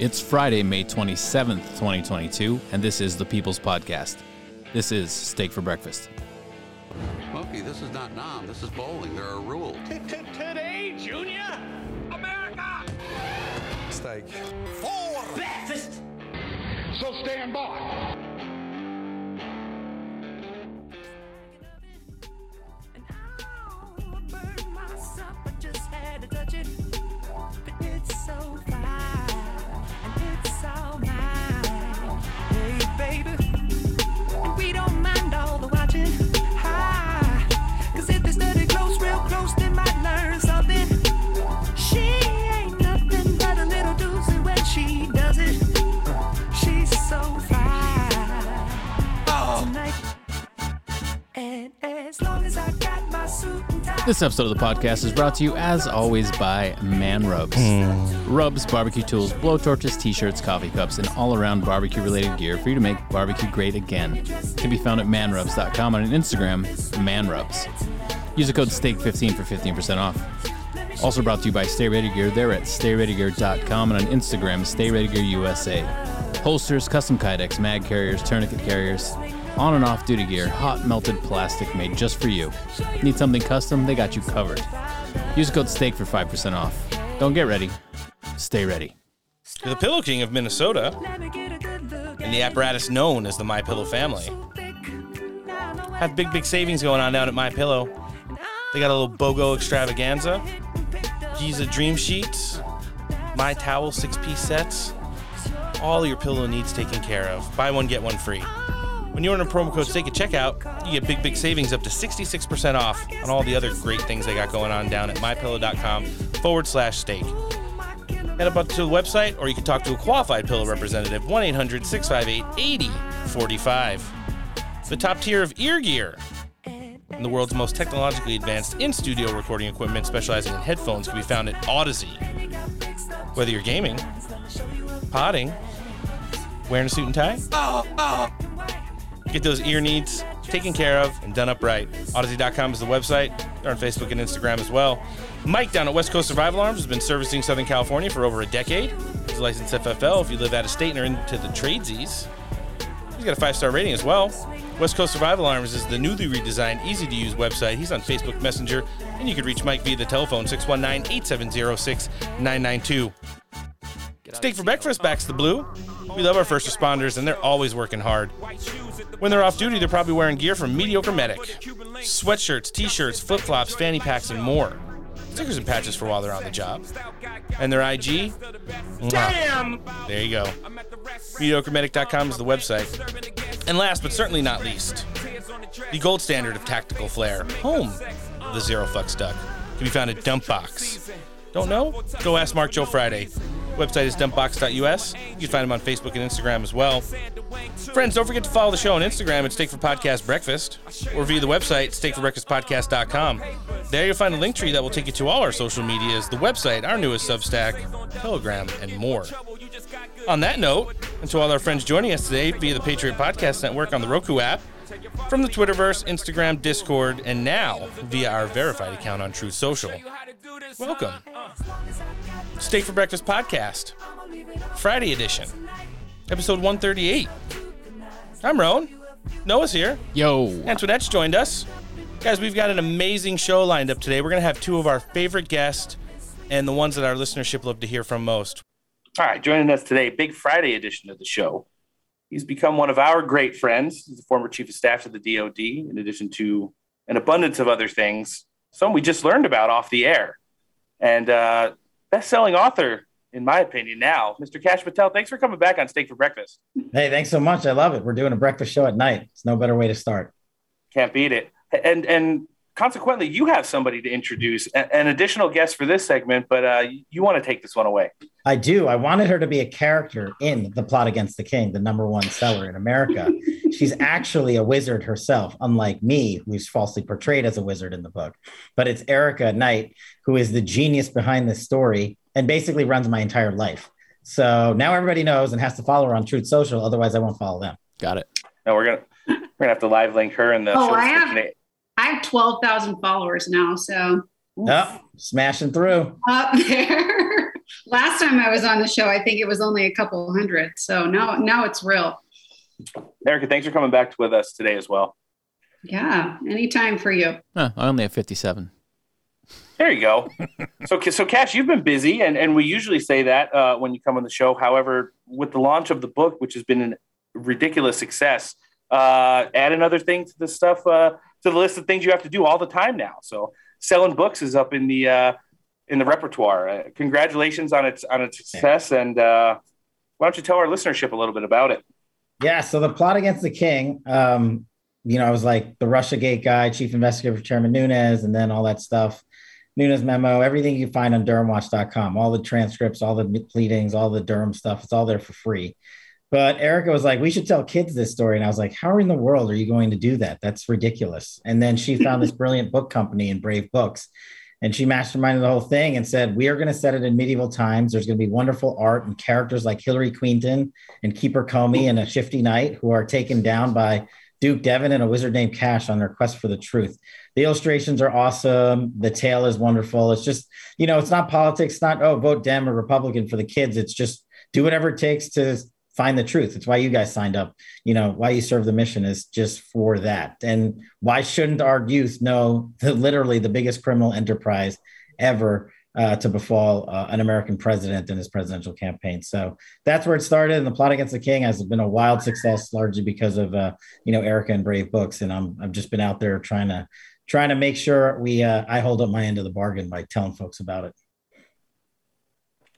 It's Friday, May 27th, 2022, and this is the People's Podcast. This is Steak for Breakfast. Smokey, this is not Nam. This is bowling. There are rules. Today, Junior, America, steak. for breakfast. So stand by. And I'll This episode of the podcast is brought to you, as always, by Man Rubs. Hmm. Rubs, barbecue tools, blowtorches, t shirts, coffee cups, and all around barbecue related gear for you to make barbecue great again. Can be found at manrubs.com and on Instagram, manrubs. Use the code STEAK15 for 15% off. Also brought to you by Stay Ready Gear. They're at stayreadygear.com and on Instagram, Stay Ready Gear USA. Holsters, custom kydex, mag carriers, tourniquet carriers, on and off duty gear, hot melted plastic made just for you. Need something custom? They got you covered. Use code STEAK for 5% off. Don't get ready, stay ready. The Pillow King of Minnesota and the apparatus known as the My Pillow family. Have big, big savings going on down at My Pillow. They got a little BOGO extravaganza, Giza Dream Sheets, My Towel six piece sets. All your pillow needs taken care of. Buy one, get one free. When you enter promo code STEAK at checkout, you get big, big savings up to 66% off on all the other great things they got going on down at mypillow.com forward slash steak. Head up to the website or you can talk to a qualified pillow representative 1 800 658 8045. The top tier of ear gear the world's most technologically advanced in studio recording equipment specializing in headphones can be found at Audeze. Whether you're gaming, potting, wearing a suit and tie, get those ear needs taken care of and done up right. Audeze.com is the website. They're on Facebook and Instagram as well. Mike down at West Coast Survival Arms has been servicing Southern California for over a decade. He's a licensed FFL if you live out of state and are into the tradesies. He's got a five star rating as well. West Coast Survival Arms is the newly redesigned, easy to use website. He's on Facebook Messenger, and you can reach Mike via the telephone 619 870 6992. Steak for breakfast backs the blue. We love our first responders, and they're always working hard. When they're off duty, they're probably wearing gear from Mediocre Medic sweatshirts, t shirts, flip flops, fanny packs, and more. Stickers and patches for while they're on the job. And their IG? Damn! There you go. MediocreMedic.com is the website. And last but certainly not least, the gold standard of tactical flair, home of the Zero Fucks Duck, can be found at Dumpbox. Don't know? Go ask Mark Joe Friday. Website is dumpbox.us. You can find him on Facebook and Instagram as well. Friends, don't forget to follow the show on Instagram at Steak for Podcast Breakfast or via the website, steakforbreakfastpodcast.com. There you'll find a link tree that will take you to all our social medias, the website, our newest Substack, Telegram, and more. On that note, and to all our friends joining us today via the Patriot Podcast Network on the Roku app, from the Twitterverse, Instagram, Discord, and now via our verified account on Truth Social. Welcome. Steak for Breakfast Podcast, Friday edition, episode 138. I'm Roan. Noah's here. Yo, Antoinette's joined us. Guys, we've got an amazing show lined up today. We're going to have two of our favorite guests and the ones that our listenership love to hear from most. All right, joining us today, big Friday edition of the show. He's become one of our great friends. He's the former chief of staff to the DoD, in addition to an abundance of other things. Some we just learned about off the air. And uh, best-selling author, in my opinion, now, Mr. Kash Patel. Thanks for coming back on Steak for Breakfast. Hey, thanks so much. I love it. We're doing a breakfast show at night. It's no better way to start. Can't beat it. And and consequently, you have somebody to introduce, an additional guest for this segment, but uh, you want to take this one away. I do. I wanted her to be a character in The Plot Against the King, the number one seller in America. She's actually a wizard herself, unlike me, who's falsely portrayed as a wizard in the book. But it's Erica Knight, who is the genius behind this story. and basically runs my entire life. So now everybody knows and has to follow her on Truth Social. Otherwise, I won't follow them. Got it. No, we're gonna we're gonna have to live link her in the Oh, I have- description. I have 12,000 followers now. So Oh, smashing through. up there. Last time I was on the show, I think it was only a couple hundred. So now, now it's real. Erica, thanks for coming back with us today as well. Yeah. Anytime for you. Huh, I only have 57. There you go. so, so Kash, you've been busy, and, and we usually say that uh, when you come on the show. However, with the launch of the book, which has been a ridiculous success, uh, add another thing to the stuff uh, to the list of things you have to do all the time now. So, selling books is up in the uh, in the repertoire. Uh, congratulations on its on its success, and uh, why don't you tell our listenership a little bit about it? Yeah. So the plot against the king, um, you know, I was like the Russia Gate guy, chief investigator for Chairman Nunes, and then all that stuff. Nunes memo, everything you find on DurhamWatch.com, all the transcripts, all the pleadings, all the Durham stuff, it's all there for free. But Erica was like, we should tell kids this story. And I was like, how in the world are you going to do that? That's ridiculous. And then she found this brilliant book company in Brave Books. And she masterminded the whole thing and said, We are going to set it in medieval times. There's going to be wonderful art and characters like Hillary Queenton and Keeper Comey and a shifty knight who are taken down by Duke Devon and a wizard named Kash on their quest for the truth. The illustrations are awesome. The tale is wonderful. It's just, you know, it's not politics, not, oh, vote Dem or Republican for the kids. It's just do whatever it takes to find the truth. It's why you guys signed up. You know, why you serve the mission is just for that. And why shouldn't our youth know that literally the biggest criminal enterprise ever uh, to befall uh, an American president in his presidential campaign? So that's where it started. And the plot against the king has been a wild success, largely because of uh, you know Erica and Brave Books. And I'm I've just been out there trying to trying to make sure we uh, I hold up my end of the bargain by telling folks about it.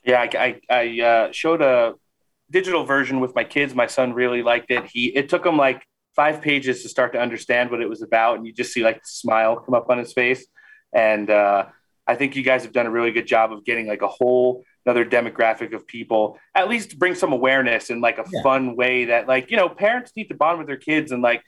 Yeah, I, I, I uh, showed a digital version with my kids. My son really liked it. He it took him like five pages to start to understand what it was about, and you just see like the smile come up on his face. And uh, I think you guys have done a really good job of getting like a whole another demographic of people, at least bring some awareness in like a Yeah. fun way that like you know parents need to bond with their kids and like.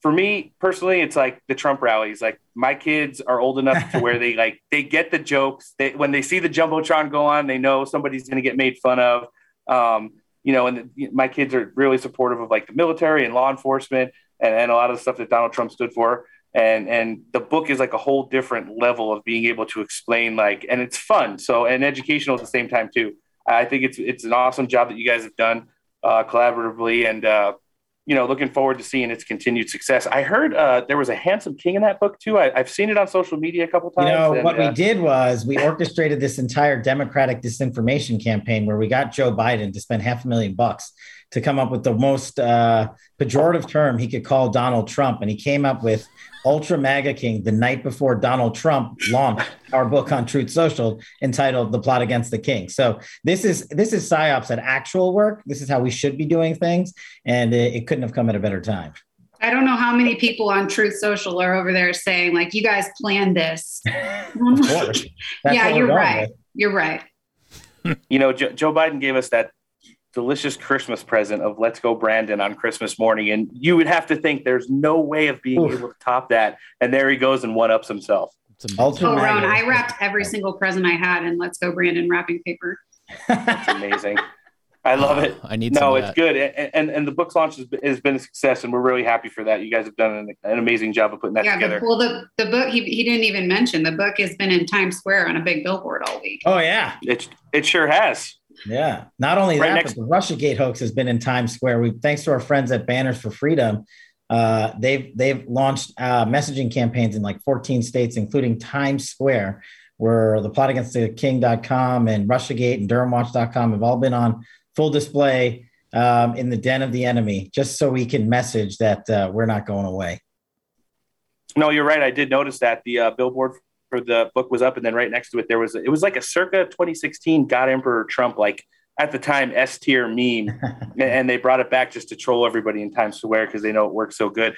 For me personally, it's like the Trump rallies. Like my kids are old enough to where they like they get the jokes. They when they see the jumbotron go on, they know somebody's going to get made fun of. Um, you know, and the, my kids are really supportive of like the military and law enforcement and, and a lot of the stuff that Donald Trump stood for. And and the book is like a whole different level of being able to explain like, and it's fun. So and educational at the same time too. I think it's it's an awesome job that you guys have done uh, collaboratively, and uh, you know, looking forward to seeing its continued success. I heard uh, there was a handsome king in that book too. I, I've seen it on social media a couple times. You times. know, and, what uh, we did was we orchestrated this entire Democratic disinformation campaign where we got Joe Biden to spend half a million bucks to come up with the most uh, pejorative term he could call Donald Trump. And he came up with Ultra MAGA King the night before Donald Trump launched our book on Truth Social entitled The Plot Against the King. So this is this is PSYOPs at actual work. This is how we should be doing things. And it, it couldn't have come at a better time. I don't know how many people on Truth Social are over there saying, like, you guys planned this. Of course. Yeah, you're right. with. You're right. you know, Joe, Joe Biden gave us that delicious Christmas present of "Let's Go Brandon" on Christmas morning, and you would have to think there's no way of being Oof. able to top that. And there he goes and one ups himself. It's amazing. Ultra Oh, Ron, I wrapped every single present I had in Let's Go Brandon wrapping paper. It's amazing. I love it. I need No, of it's that. good, and, and and the book's launch has been, has been a success, and we're really happy for that. You guys have done an, an amazing job of putting that yeah, together. the, well, the, the book, he, he didn't even mention the book has been in Times Square on a big billboard all week. Oh, yeah. It it sure has. Yeah. Not only Right that, next- but the Russiagate hoax has been in Times Square. We thanks to our friends at Banners for Freedom. Uh, they've they've launched uh, messaging campaigns in like 14 states, including Times Square, where the plot against the king.com and Russiagate and DurhamWatch.com have all been on full display um, in the den of the enemy, just so we can message that uh, we're not going away. No, you're right. I did notice that the uh, billboard for the book was up, and then right next to it there was it was like a circa 2016 God Emperor Trump like at the time S tier meme, and- they brought it back just to troll everybody in Times Square because they know it works so good.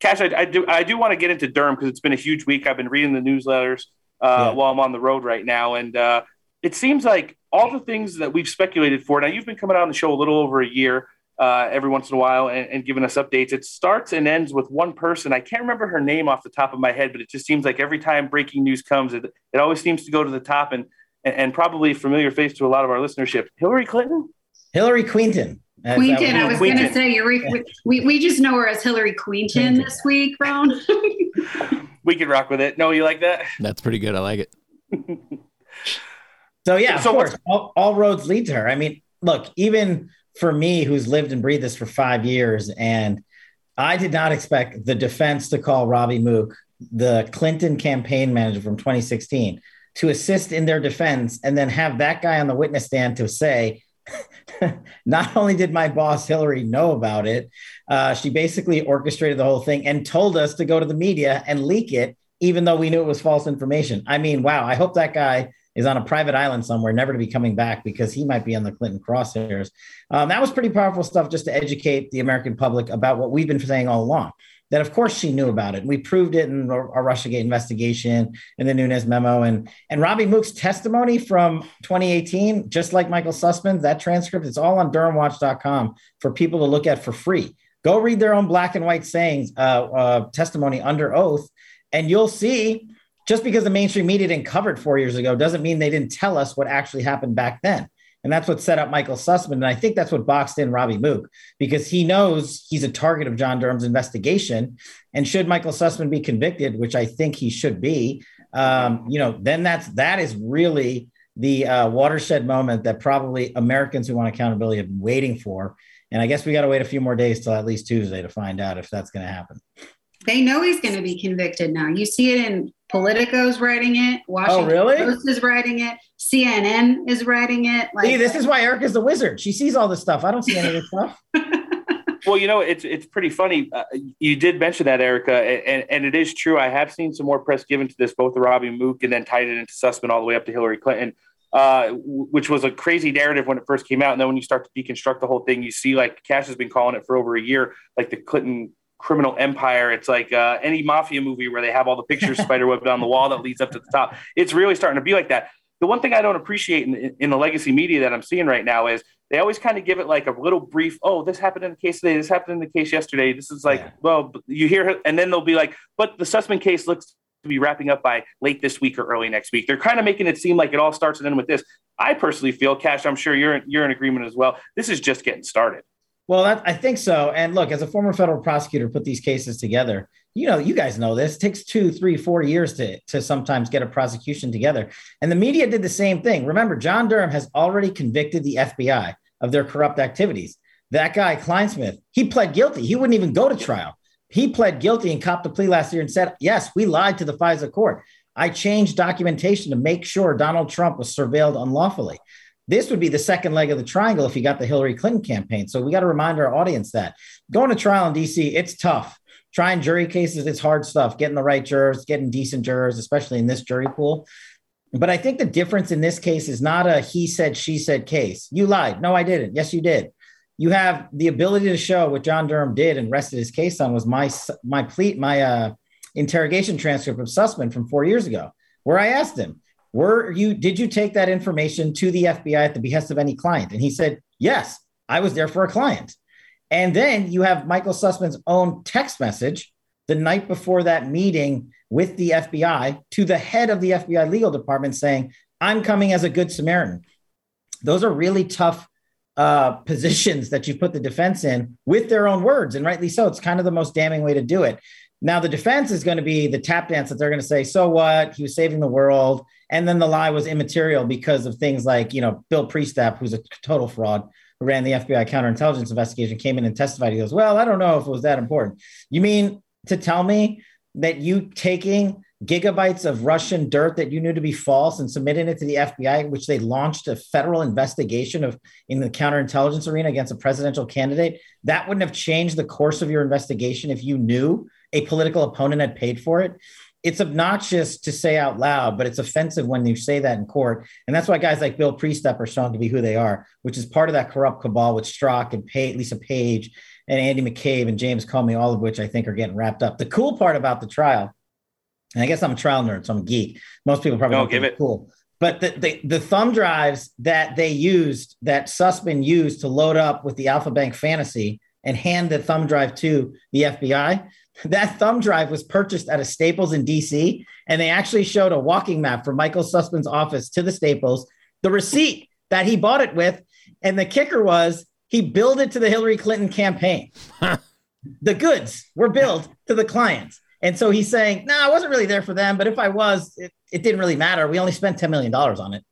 Kash, I, I do I do want to get into Durham because it's been a huge week. I've been reading the newsletters uh, Yeah. while I'm on the road right now, and uh, it seems like all the things that we've speculated for. Now you've been coming on the show a little over a year uh, every once in a while and, and giving us updates. It starts and ends with one person. I can't remember her name off the top of my head, but it just seems like every time breaking news comes, it, it always seems to go to the top. And and, and probably familiar face to a lot of our listenership, Hillary Clinton. Hillary Quinton. as that Queenton. I was going to say you're re- we, we just know her as Hillary Queenton Queenton. this week, Brown. We could rock with it. No, you like that? That's pretty good. I like it. So yeah, So of what's- course, all, all roads lead to her. I mean, look, even for me, who's lived and breathed this for five years, and I did not expect the defense to call Robbie Mook, the Clinton campaign manager from 2016, to assist in their defense, and then have that guy on the witness stand to say, not only did my boss Hillary know about it, uh, she basically orchestrated the whole thing and told us to go to the media and leak it, even though we knew it was false information. I mean, wow, I hope that guy is on a private island somewhere, never to be coming back because he might be on the Clinton crosshairs. Um, that was pretty powerful stuff just to educate the American public about what we've been saying all along. That of course she knew about it. We proved it in our our RussiaGate investigation and the Nunes memo and and Robbie Mook's testimony from 2018, just like Michael Sussmann, that transcript, it's all on DurhamWatch.com for people to look at for free. Go read their own black and white sayings, uh, uh, testimony under oath, and you'll see just because the mainstream media didn't cover it four years ago doesn't mean they didn't tell us what actually happened back then. And that's what set up Michael Sussmann. And I think that's what boxed in Robbie Mook because he knows he's a target of John Durham's investigation. And should Michael Sussmann be convicted, which I think he should be, um, you know, then that's that is really the uh, watershed moment that probably Americans who want accountability have been waiting for. And I guess we got to wait a few more days till at least Tuesday to find out if that's going to happen. They know he's going to be convicted now. You see it in Politico's writing it. Washington Oh, really? Post is writing it. CNN is writing it. Like See, this is why Erica's the wizard. She sees all this stuff. I don't see any of this stuff. Well, you know, it's it's pretty funny. Uh, you did mention that, Erica, and, and it is true. I have seen some more press given to this, both the Robbie Mook and then tied it into Sussmann all the way up to Hillary Clinton, uh, which was a crazy narrative when it first came out. And then when you start to deconstruct the whole thing, you see like Kash has been calling it for over a year, like the Clinton criminal empire. It's like uh, any mafia movie where they have all the pictures spiderwebbed on the wall that leads up to the top. It's really starting to be like that. The one thing I don't appreciate in, in the legacy media that I'm seeing right now is they always kind of give it like a little brief. Oh, this happened in the case today. This happened in the case yesterday. This is like, Yeah. well, you hear, and then they'll be like, but the Sussmann case looks to be wrapping up by late this week or early next week. They're kind of making it seem like it all starts and end with this. I personally feel, Kash, I'm sure you're you're in agreement as well. This is just getting started. Well, that, I think so. And look, as a former federal prosecutor, put these cases together. You know, you guys know this. It takes two, three, four years to to sometimes get a prosecution together. And the media did the same thing. Remember, John Durham has already convicted the FBI of their corrupt activities. That guy, Clinesmith, he pled guilty. He wouldn't even go to trial. He pled guilty and copped a plea last year and said, "Yes, we lied to the FISA court. I changed documentation to make sure Donald Trump was surveilled unlawfully." This would be the second leg of the triangle if he got the Hillary Clinton campaign. So we got to remind our audience that going to trial in DC, it's tough. Trying jury cases, it's hard stuff. Getting the right jurors, getting decent jurors, especially in this jury pool. But I think the difference in this case is not a he said, she said case. You lied. No, I didn't. Yes, you did. You have the ability to show what John Durham did and rested his case on was my my plea, my uh, interrogation transcript of Sussmann from four years ago, where I asked him, were you did you take that information to the FBI at the behest of any client? And he said, Yes, I was there for a client. And then you have Michael Sussmann's own text message the night before that meeting with the FBI to the head of the FBI legal department saying, I'm coming as a good Samaritan. Those are really tough uh, positions that you put the defense in with their own words, and rightly so. It's kind of the most damning way to do it. Now, the defense is going to be the tap dance that they're going to say, so what? He was saving the world. And then the lie was immaterial because of things like, you know, Bill Priestap, who's a total fraud, who ran the FBI counterintelligence investigation, came in and testified. He goes, Well, I don't know if it was that important. You mean to tell me that you taking gigabytes of Russian dirt that you knew to be false and submitting it to the FBI, which they launched a federal investigation of in the counterintelligence arena against a presidential candidate, that wouldn't have changed the course of your investigation if you knew a political opponent had paid for it. It's obnoxious to say out loud, but it's offensive when you say that in court. And that's why guys like Bill Priestap are shown to be who they are, which is part of that corrupt cabal with Strzok and Pay, Lisa Page and Andy McCabe and James Comey, all of which I think are getting wrapped up. The cool part about the trial, and I guess I'm a trial nerd, so I'm a geek. Most people probably don't give it. cool. But the, the, the thumb drives that they used, that Sussmann used to load up with the Alfa Bank fantasy and hand the thumb drive to the FBI, that thumb drive was purchased at a Staples in DC, and they actually showed a walking map from Michael Sussmann's office to the Staples, the receipt that he bought it with, and the kicker was he billed it to the Hillary Clinton campaign. the goods were billed to the clients. And so he's saying, no, I wasn't really there for them, but if I was, it, it didn't really matter. We only spent $10 million on it.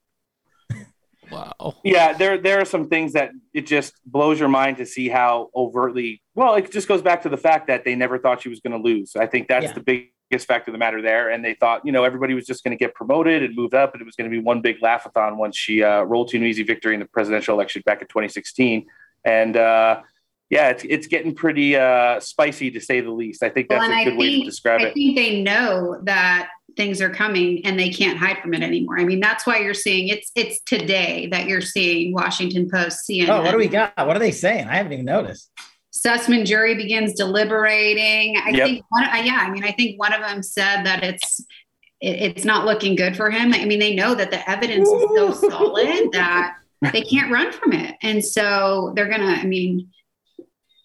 Wow. Yeah, there there are some things that it just blows your mind to see how overtly. Well, it just goes back to the fact that they never thought she was going to lose. I think that's Yeah. the biggest fact of the matter there. And they thought, you know, everybody was just going to get promoted and moved up, and it was going to be one big laughathon once she uh, rolled to an easy victory in the presidential election back in 2016. And uh, yeah, it's it's getting pretty uh, spicy to say the least. I think that's Well, and a I good way to describe I it. I think they know that things are coming and they can't hide from it anymore. I mean, that's why you're seeing it's it's today that you're seeing Washington Post, CNN. Oh, what do we got? What are they saying? I haven't even noticed. Sussmann jury begins deliberating. I Yep. think one, uh, yeah, I mean, I think one of them said that it's it, it's not looking good for him. I mean, they know that the evidence is so solid that they can't run from it, and so they're gonna. I mean,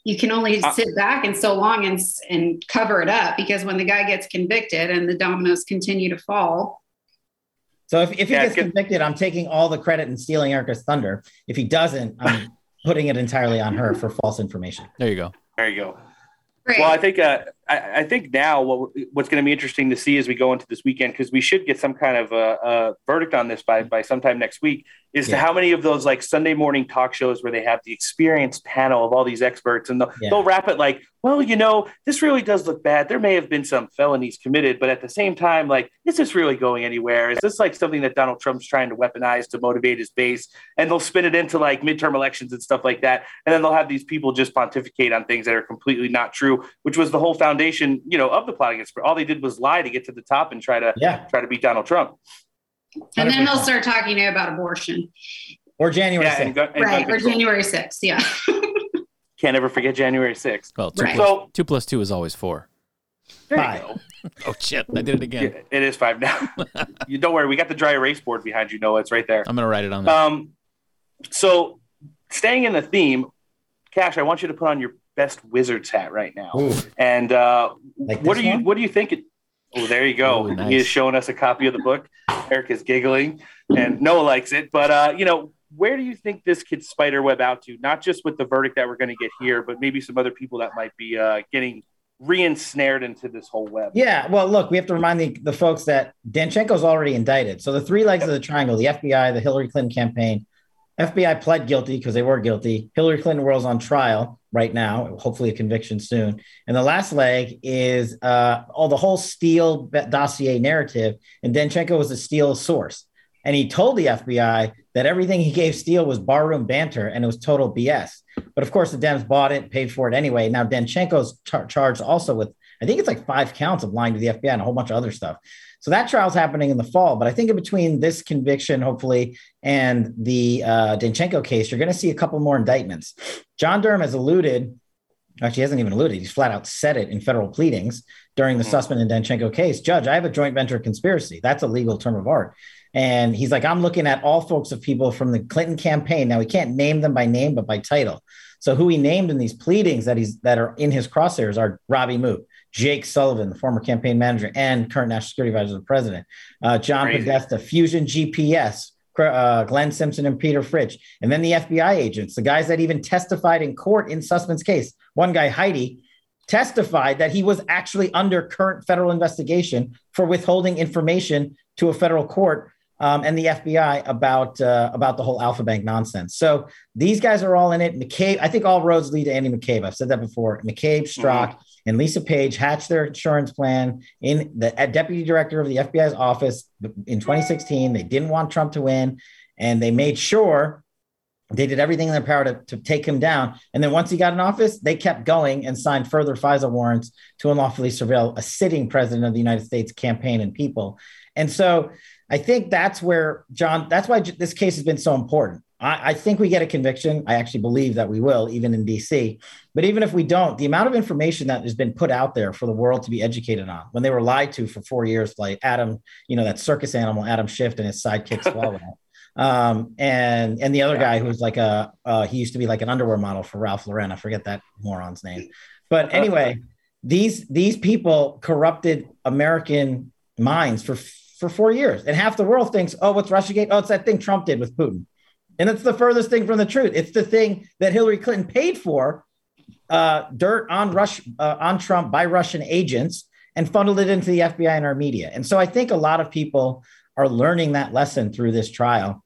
you can only Uh, sit back and so long and and cover it up because when the guy gets convicted and the dominoes continue to fall, So if, if he Yeah, gets good. convicted, I'm taking all the credit and stealing Erica's thunder. If he doesn't, I'm putting it entirely on her for false information. There you go. There you go. great. Well, I think uh, I, I think now what what's going to be interesting to see as we go into this weekend because we should get some kind of a, uh, verdict on this by by sometime next week is to how many of those like Sunday morning talk shows where they have the experienced panel of all these experts and they'll, Yeah. they'll wrap it like, well, you know, this really does look bad. There may have been some felonies committed, but at the same time, like, is this really going anywhere? Is this like something that Donald Trump's trying to weaponize to motivate his base? And they'll spin it into like midterm elections and stuff like that. And then they'll have these people just pontificate on things that are completely not true, which was the whole foundation, you know, of the plot against. All they did was lie to get to the top and try to Yeah. try to beat Donald Trump. and then they'll 100%. start talking about abortion, Or January Yeah, 6th. and, gun, and right? Or. January sixth, yeah. Can't ever forget January 6th. Well, two, Right. plus, So- two plus two is always four. There Five. you go. Oh, shit. I did it again. Yeah, It is five now. you don't worry, we got the dry erase board behind you, Noah. It's right there. I'm going to write it on there. Um, so staying in the theme, Kash, I want you to put on your best wizard's hat right now. Ooh. And uh, Like what do you what do you think? It, oh, there you go. Ooh, nice. He is showing us a copy of the book. Eric is giggling, and Noah likes it. But uh, you know, where do you think this could spider web out to? Not just with the verdict that we're going to get here, but maybe some other people that might be uh, getting re-ensnared into this whole web. Yeah, well, look, we have to remind the, the folks that Danchenko's already indicted. So the three legs of the triangle, the FBI, the Hillary Clinton campaign, FBI pled guilty because they were guilty. Hillary Clinton world's on trial right now, hopefully a conviction soon. And the last leg is uh, all the whole Steele dossier narrative. And Danchenko was a Steele source. And he told the FBI that everything he gave Steele was barroom banter and it was total BS. But of course, the Dems bought it, paid for it anyway. Now, Danchenko's char- charged also with, I think it's like five counts of lying to the FBI and a whole bunch of other stuff. So that trial's happening in the fall. But I think in between this conviction, hopefully, and the uh, Danchenko case, you're going to see a couple more indictments. John Durham has alluded, actually, he hasn't even alluded, he's flat out said it in federal pleadings during the Sussmann and Danchenko case. Judge, I have a joint venture conspiracy. That's a legal term of art. And he's like, I'm looking at all folks of people from the Clinton campaign. Now, we can't name them by name, but by title. So who he named in these pleadings that he's that are in his crosshairs are Robbie Mook, Jake Sullivan, the former campaign manager and current national security advisor to the president, uh, John Crazy. Podesta, Fusion GPS, uh, Glenn Simpson and Peter Fritsch, and then the FBI agents, the guys that even testified in court in Sussmann's case. One guy, Heide, testified that he was actually under current federal investigation for withholding information to a federal court um, and the FBI about uh, about the whole Alfa Bank nonsense. So these guys are all in it. McCabe, I think all roads lead to Andy McCabe. I've said that before. McCabe, Strzok, and Lisa Page hatched their insurance plan in the deputy director of the FBI's office in 2016. They didn't want Trump to win, and they made sure they did everything in their power to, to take him down. And then once he got in office, they kept going and signed further FISA warrants to unlawfully surveil a sitting president of the United States campaign and people. And so I think that's where John, that's why this case has been so important. I, I think we get a conviction. I actually believe that we will, even in DC. But even if we don't, the amount of information that has been put out there for the world to be educated on when they were lied to for four years, like Adam, you know, that circus animal, Adam Schiff and his sidekick Swalwell. um, and and the other guy who was like a uh, he used to be like an underwear model for Ralph Lauren. I forget that moron's name. But anyway, these these people corrupted American minds for for four years, and half the world thinks, "Oh, what's RussiaGate? Oh, it's that thing Trump did with Putin," and it's the furthest thing from the truth. It's the thing that Hillary Clinton paid for, uh, dirt on Rush uh, on Trump by Russian agents, and funneled it into the FBI and our media. And so I think a lot of people are learning that lesson through this trial,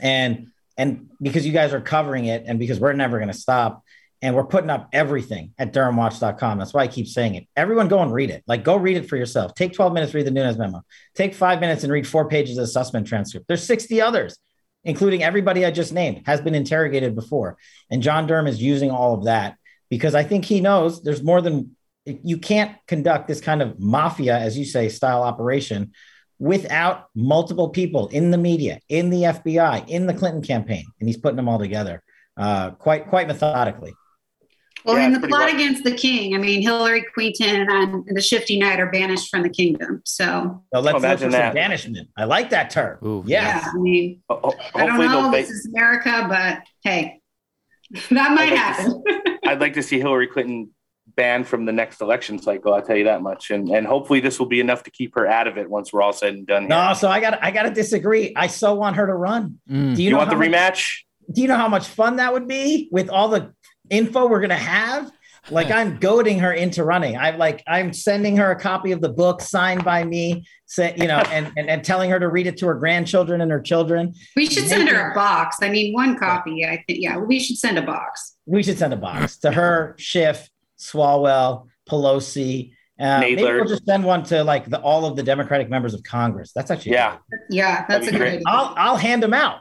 and and because you guys are covering it, and because we're never going to stop and we're putting up everything at durhamwatch.com. That's why I keep saying it. Everyone go and read it. Like go read it for yourself. Take 12 minutes, read the Nunes memo. Take five minutes and read four pages of the Sussmann transcript. There's 60 others, including everybody I just named, has been interrogated before. And John Durham is using all of that because I think he knows there's more than you can't conduct this kind of mafia, as you say, style operation without multiple people in the media, in the FBI, in the Clinton campaign. And he's putting them all together uh, quite quite methodically. Well, Yeah, in the plot rough. against the king, I mean, Hillary Clinton and the Shifty Knight are banished from the kingdom. So, So let's look for Imagine some that. banishment. I like that term. Ooh, yeah. yeah, I mean, Ho- ho- I don't know. they'll This ba- is America, but hey, that might I'd like to happen. I'd like to see Hillary Clinton banned from the next election cycle. I'll tell you that much. And and hopefully this will be enough to keep her out of it once we're all said and done. Here. No, so I got I got to disagree. I so want her to run. Mm. Do you, you, know want the how much- rematch? Do you know how much fun that would be with all the info we're gonna have? Like I'm goading her into running. I'm like I'm sending her a copy of the book signed by me, say, you know, and, and and telling her to read it to her grandchildren and her children. We should send her a box. I mean, one copy. I think. Yeah, we should send a box. We should send a box to her, Schiff, Swalwell, Pelosi. Uh, maybe we'll just send one to like the, all of the Democratic members of Congress. That's actually Yeah. Yeah, that's That'd a be good great. idea. I'll I'll hand them out.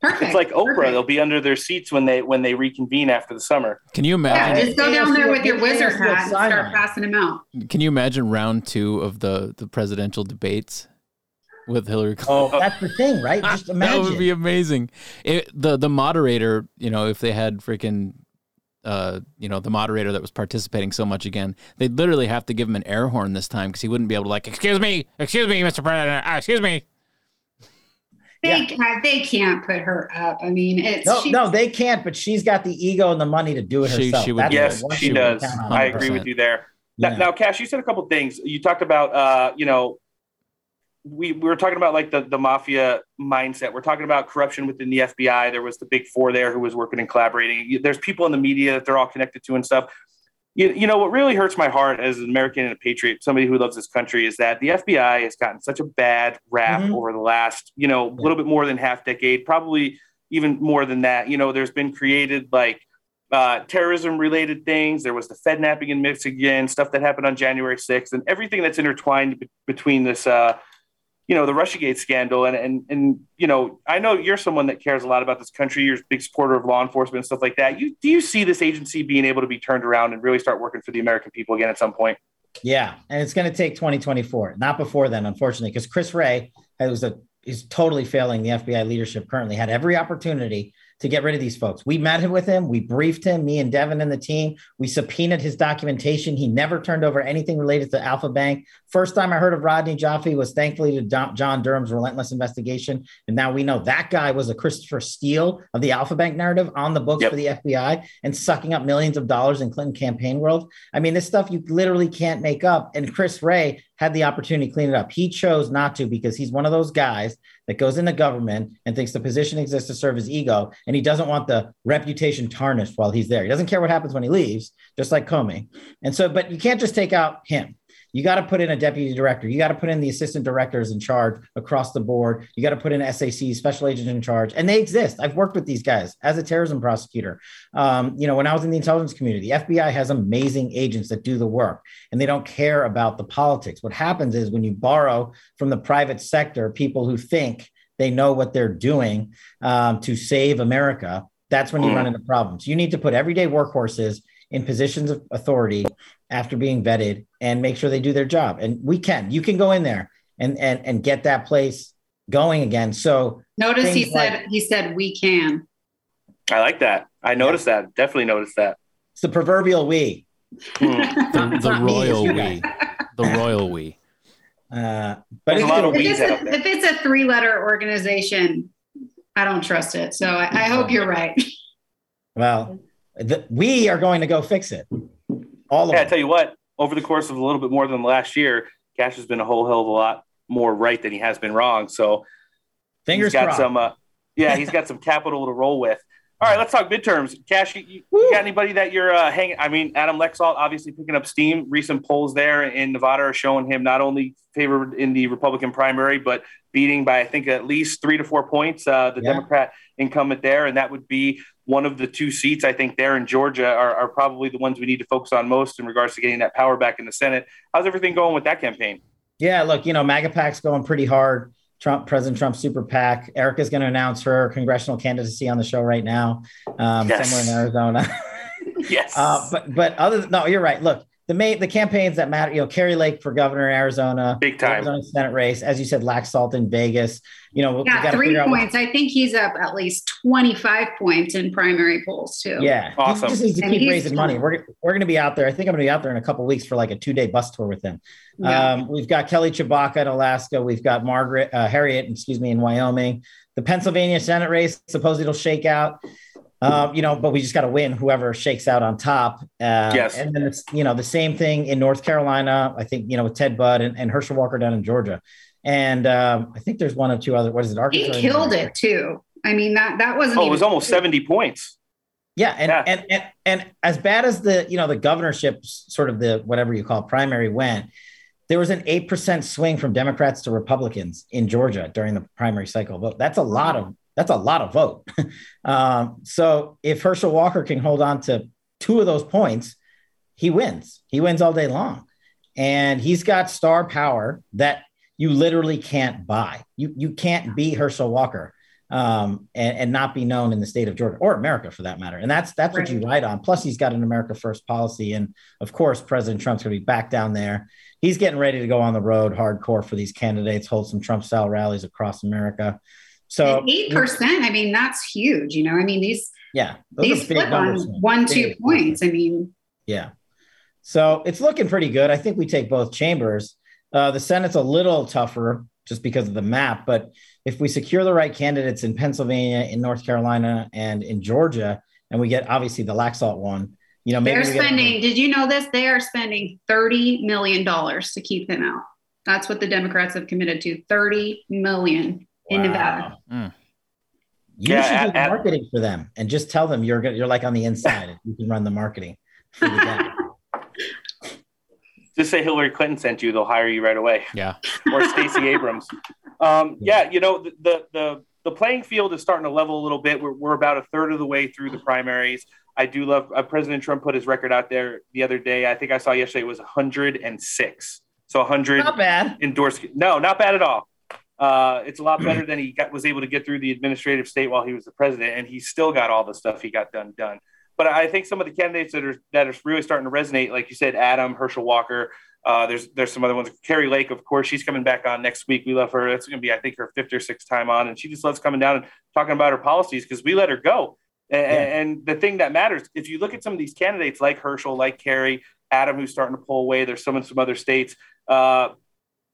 Perfect. It's like Oprah. Perfect. They'll be under their seats when they when they reconvene after the summer. Can you Yeah, imagine? just go down there with your wizard hat and start passing them out. Can you imagine round two of the the presidential debates with Hillary Clinton? Oh, that's the thing, right? Just imagine. that would be amazing. It, the the moderator, you know, if they had freaking, uh, you know, the moderator that was participating so much again, they'd literally have to give him an air horn this time because he wouldn't be able to like, excuse me, excuse me, Mr. President, ah, excuse me. They uh, they can't put her up. I mean, it's no, she- no, they can't. But she's got the ego and the money to do it She- herself. she would That's do the Yes, one she does. I agree with you there. Now, Yeah. now, Kash, you said a couple things. You talked about, uh, you know, we, we were talking about like the, the mafia mindset. We're talking about corruption within the FBI. There was the big four there who was working and collaborating. There's people in the media that they're all connected to and stuff. You, you know, what really hurts my heart as an American and a patriot, somebody who loves this country, is that the FBI has gotten such a bad rap Mhm. over the last, you know, a little bit more than half decade, probably even more than that. You know, there's been created like uh, terrorism related things. There was the Fed napping in Michigan, stuff that happened on January 6th, and everything that's intertwined be- between this, uh, you know, the Russiagate scandal. And, and, and, you know, I know you're someone that cares a lot about this country. You're a big supporter of law enforcement and stuff like that. You, do you see this agency being able to be turned around and really start working for the American people again at some point? Yeah, and it's going to take 2024, not before then, unfortunately, because Chris Wray was a is totally failing the FBI leadership currently. Had every opportunity to get rid of these folks. We met him with him. We briefed him, me and Devin and the team. We subpoenaed his documentation. He never turned over anything related to Alfa Bank. First time I heard of Rodney Joffe was thankfully to John Durham's relentless investigation. And now we know that guy was a Christopher Steele of the Alfa Bank narrative on the books Yep. for the FBI and sucking up millions of dollars in Clinton campaign world. I mean, this stuff you literally can't make up. And Chris Wray had the opportunity to clean it up. He chose not to because he's one of those guys that goes into government and thinks the position exists to serve his ego, and he doesn't want the reputation tarnished while he's there. He doesn't care what happens when he leaves, just like Comey. And so, but you can't just take out him. You got to put in a deputy director. You got to put in the assistant directors in charge across the board. You got to put in SAC, special agents in charge, and they exist. I've worked with these guys as a terrorism prosecutor. Um, you know, when I was in the intelligence community, the FBI has amazing agents that do the work, and they don't care about the politics. What happens is when you borrow from the private sector, people who think they know what they're doing um, to save America, that's when you Mm. run into problems. You need to put everyday workhorses in positions of authority after being vetted and make sure they do their job. And we can. You can go in there and and and get that place going again. So Notice he said like- he said we can. I like that. I noticed that. Definitely noticed that. it's the proverbial we. Mm. The, the not me, it's royal we. The royal we. Uh, but There's it's a lot of If it's, a, if it's a three letter organization, I don't trust it. So I, I hope you're right. well, the, we are going to go fix it. All of Yeah, I tell you what, over the course of a little bit more than last year, Kash has been a whole hell of a lot more right than he has been wrong. So Fingers he's got crossed. some, uh, yeah, he's got some capital to roll with. All right, let's talk midterms. Kash, you, you you got anybody that you're uh, hanging? I mean, Adam Laxalt obviously picking up steam. Recent polls there in Nevada are showing him not only favored in the Republican primary, but beating by I think at least three to four points uh, the Yeah. Democrat incumbent there, and that would be one of the two seats I think there in Georgia are, are probably the ones we need to focus on most in regards to getting that power back in the Senate. How's everything going with that campaign? Yeah, look, you know, MAGA PAC's going pretty hard. Trump, President Trump super PAC. Erica's going to announce her congressional candidacy on the show right now, um, Yes. somewhere in Arizona. Yes. uh, but but other than, no, you're right. Look, the main the campaigns that matter, you know, Kari Lake for governor in Arizona, Big time. Arizona Senate race, as you said, Laxalt in Vegas. You know, we Yeah, gotta three figure out what- points. I think he's up at least 25 points in primary polls, too. Yeah, Awesome. He just needs to And keep raising money. We're we're going to be out there. I think I'm going to be out there in a couple weeks for like a two day bus tour with him. Yeah. Um, we've got Kelly Tshibaka in Alaska. We've got Margaret uh, Harriet, excuse me, in Wyoming. The Pennsylvania Senate race supposedly it'll shake out. Um, you know, but we just got to win whoever shakes out on top. Uh, Yes. And then it's you know the same thing in North Carolina. I think you know with Ted Budd and, and Herschel Walker down in Georgia. And um, I think there's one or two other. What is it? Arkansas He killed it, too. I mean, that, that wasn't Oh, it was almost 70 points. Yeah, and, Yeah. and and and as bad as the you know the governorship sort of the whatever you call it, primary went, there was an eight percent swing from Democrats to Republicans in Georgia during the primary cycle vote. That's a lot of that's a lot of vote. um, so if Herschel Walker can hold on to two of those points, he wins. He wins all day long, and he's got star power that you literally can't buy. You you can't be Herschel Walker um, and, and not be known in the state of Georgia or America for that matter. And that's that's what you ride on. Plus, he's got an America First policy, and of course, President Trump's going to be back down there. He's getting ready to go on the road hardcore for these candidates, hold some Trump style rallies across America. So eight percent. I mean, that's huge. You know, I mean, these yeah, these flip on numbers, one, two Big points. I mean, Yeah. So it's looking pretty good. I think we take both chambers. Uh, the Senate's a little tougher just because of the map, but if we secure the right candidates in Pennsylvania, in North Carolina, and in Georgia, and we get obviously the Laxalt one, you know, maybe they're we get- spending. Did you know this? They are spending thirty million dollars to keep him out. That's what the Democrats have committed to. Thirty million in Nevada. Mm. You Yeah, should at- do the at- marketing for them and just tell them you're gonna, you're like on the inside. you can run the marketing for the. Just say Hillary Clinton sent you; they'll hire you right away. Yeah. or Stacey Abrams. Um, yeah, you know the, the the the playing field is starting to level a little bit. We're, we're about a third of the way through the primaries. I do love uh, President Trump put his record out there the other day. I think I saw yesterday it was 106. So 100 Not bad. endorsed. No, not bad at all. Uh, it's a lot better than he got, was able to get through the administrative state while he was the president, and he still got all the stuff he got done done. But I think some of the candidates that are that are really starting to resonate, like you said, Adam Herschel Walker. Uh, there's there's some other ones. Kari Lake, of course, she's coming back on next week. We love her. That's going to be, I think, her fifth or sixth time on, and she just loves coming down and talking about her policies because we let her go. And, and the thing that matters, if you look at some of these candidates like Herschel, like Kari, Adam, who's starting to pull away, there's some in some other states. Uh,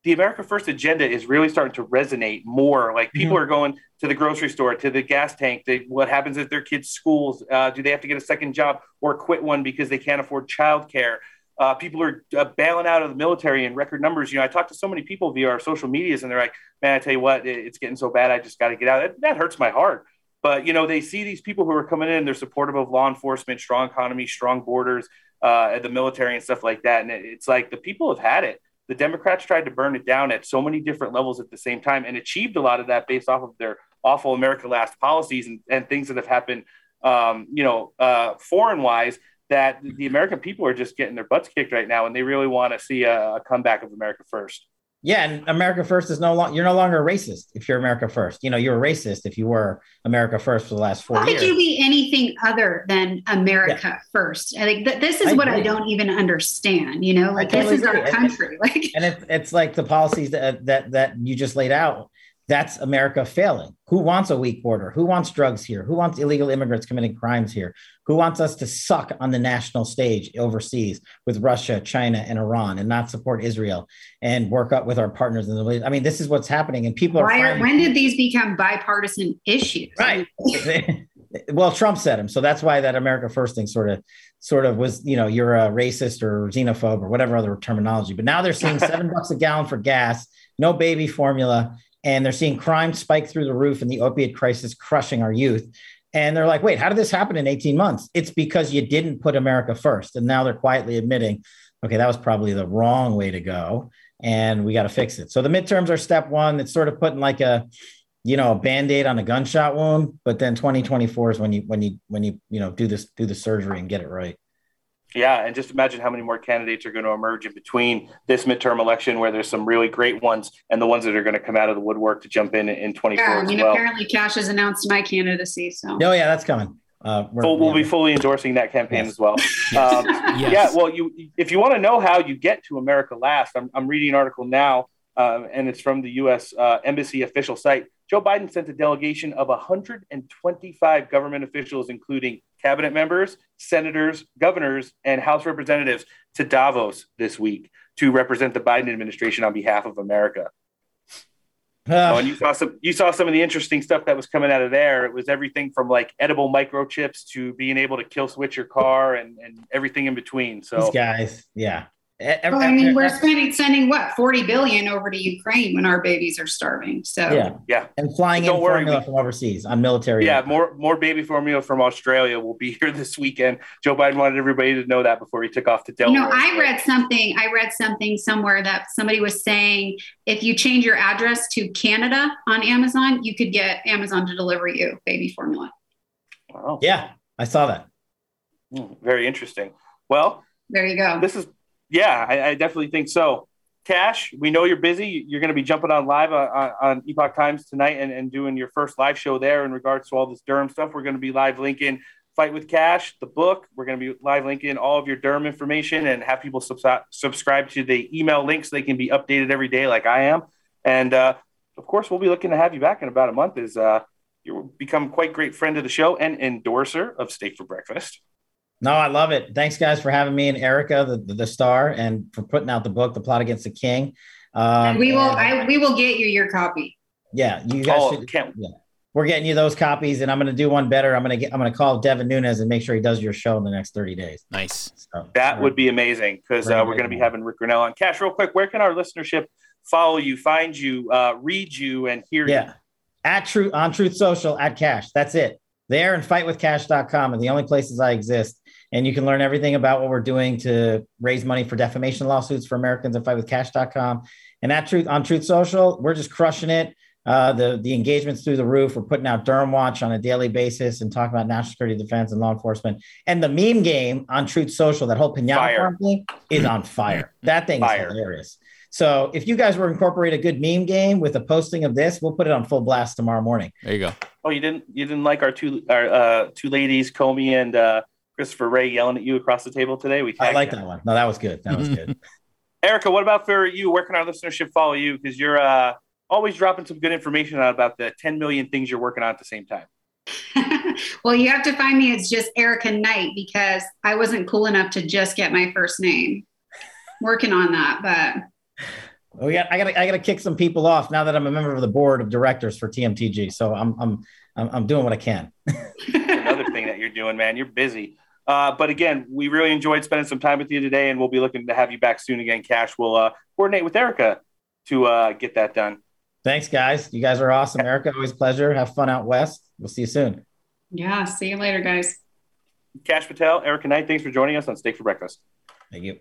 the America First agenda is really starting to resonate more. Like people are going to the grocery store, to the gas tank. They, what happens at their kids' schools? Uh, do they have to get a second job or quit one because they can't afford childcare? Uh, people are uh, bailing out of the military in record numbers. You know, I talk to so many people via our social medias, and they're like, "Man, I tell you what, it- it's getting so bad. I just got to get out." That, that hurts my heart. But you know, they see these people who are coming in. They're supportive of law enforcement, strong economy, strong borders, uh, the military, and stuff like that. And it, it's like the people have had it. The Democrats tried to burn it down at so many different levels at the same time, and achieved a lot of that based off of their awful America Last policies and, and things that have happened, um, you know, uh, foreign wise. That the American people are just getting their butts kicked right now, and they really want to see a, a comeback of America first. Yeah, and America First is no longer you're no longer a racist if you're America First. You know, you're a racist if you were America First for the last four How years. could you be anything other than America first? I think that this is I what I don't even understand. You know, like totally this is our agree. country. Like and it's it's like the policies that that that you just laid out. That's America failing. Who wants a weak border? Who wants drugs here? Who wants illegal immigrants committing crimes here? Who wants us to suck on the national stage overseas with Russia, China, and Iran, and not support Israel and work up with our partners in the Middle East? I mean, this is what's happening, and people are. why are, when did these become bipartisan issues? Right. well, Trump said them, so that's why that America First thing sort of sort of was, you know, you're a racist or xenophobe or whatever other terminology. But now they're seeing seven bucks a gallon for gas, no baby formula, and they're seeing crime spike through the roof and the opiate crisis crushing our youth. And they're like, wait, how did this happen in 18 months? It's because you didn't put America first. And now they're quietly admitting, okay, that was probably the wrong way to go. And we got to fix it. So the midterms are step one. It's sort of putting like a, you know, a band-aid on a gunshot wound. But then 2024 is when you when you when you, you know, do this, do the surgery and get it right. Yeah, and just imagine how many more candidates are going to emerge in between this midterm election, where there's some really great ones, and the ones that are going to come out of the woodwork to jump in in 24 Yeah, I as mean, well. apparently Kash has announced my candidacy. So Oh yeah, that's coming. Uh, we're- Full, we'll be fully endorsing that campaign Yes. as well. Um, Yes. Yeah, well, you if you want to know how you get to America Last, I'm, I'm reading an article now, uh, and it's from the U.S. Uh, Embassy official site. Joe Biden sent a delegation of 125 government officials, including cabinet members, senators, governors, and House representatives, to Davos this week to represent the Biden administration on behalf of America. Uh, Oh, and you saw some you saw some of the interesting stuff that was coming out of there. It was everything from like edible microchips to being able to kill switch your car and, and everything in between. So these guys, yeah. Well, I mean, we're spending sending what forty billion over to Ukraine when our babies are starving. So yeah, yeah. and flying Don't in worry, formula we- from overseas on military. Yeah, more more baby formula from Australia will be here this weekend. Joe Biden wanted everybody to know that before he took off to you Delaware. know, I read something. I read something somewhere that somebody was saying if you change your address to Canada on Amazon, you could get Amazon to deliver you baby formula. Wow. yeah, I saw that. Hmm, Very interesting. Well, There you go. this is yeah, I, I definitely think so. Kash, we know you're busy. You're going to be jumping on live on, on, on Epoch Times tonight and, and doing your first live show there in regards to all this Durham stuff. We're going to be live linking Fight with Kash, the book. We're going to be live linking all of your Durham information and have people subscribe to the email links. They can be updated every day, like I am. And uh, of course, we'll be looking to have you back in about a month. As uh, you become quite great friend of the show and endorser of Steak for Breakfast. No, I love it. Thanks, guys, for having me and Erica, the, the, the star, and for putting out the book, The Plot Against the King. Um, we will. and- I we will get you your copy. yeah, you guys Oh, should. can't Yeah, we're getting you those copies, and I'm going to do one better. I'm going to get. I'm going to call Devin Nunes and make sure he does your show in the next 30 days. Nice. So That would be amazing because uh, we're going to be having Ric Grenell on. Kash, real quick, where can our listenership follow you, find you, uh, read you, and hear you? yeah. At Truth on Truth Social at Kash. That's it. There and fightwithkash.com are the only places I exist. And you can learn everything about what we're doing to raise money for defamation lawsuits for Americans at fightwithkash.com. And at Truth on Truth Social, we're just crushing it. Uh, the the engagements through the roof. We're putting out Durham Watch on a daily basis and talking about national security, defense, and law enforcement. And the meme game on Truth Social, that whole pinata farm thing, is on fire. That thing Fire. is hilarious. So if you guys were to incorporate a good meme game with a posting of this, we'll put it on full blast tomorrow morning. There you go. Oh, you didn't you didn't like our two our uh, two ladies, Comey and uh, Christopher Wray, yelling at you across the table today? We I like them. that one. No, that was good. That was good. Erica, what about for you? Where can our listenership follow you? Because you're uh, always dropping some good information out about the 10 million things you're working on at the same time. well, you have to find me. It's just Erica Knight because I wasn't cool enough to just get my first name. Working on that, but we got I got I got to kick some people off now that I'm a member of the board of directors for TMTG. So I'm I'm I'm, I'm doing what I can. Another thing that you're doing, man. You're busy. Uh, but again, we really enjoyed spending some time with you today, and we'll be looking to have you back soon again. Kash will uh, coordinate with Erica to uh, get that done. Thanks, guys. You guys are awesome. Erica, always a pleasure. Have fun out west. We'll see you soon. yeah. See you later, guys. Kash Patel, Erica Knight, thanks for joining us on Steak for Breakfast. Thank you.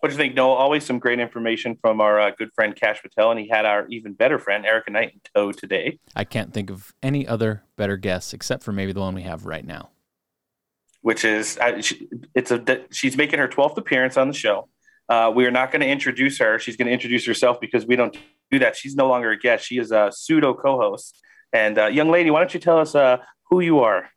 What do you think, Noah? Always some great information from our uh, good friend Kash Patel, and he had our even better friend Erica Knight in tow today, I can't think of any other better guests except for maybe the one we have right now. Which is it's a she's making her twelfth appearance on the show. Uh, we are not going to introduce her. She's going to introduce herself because we don't do that. She's no longer a guest. She is a pseudo co-host. And uh, young lady, why don't you tell us uh, who you are?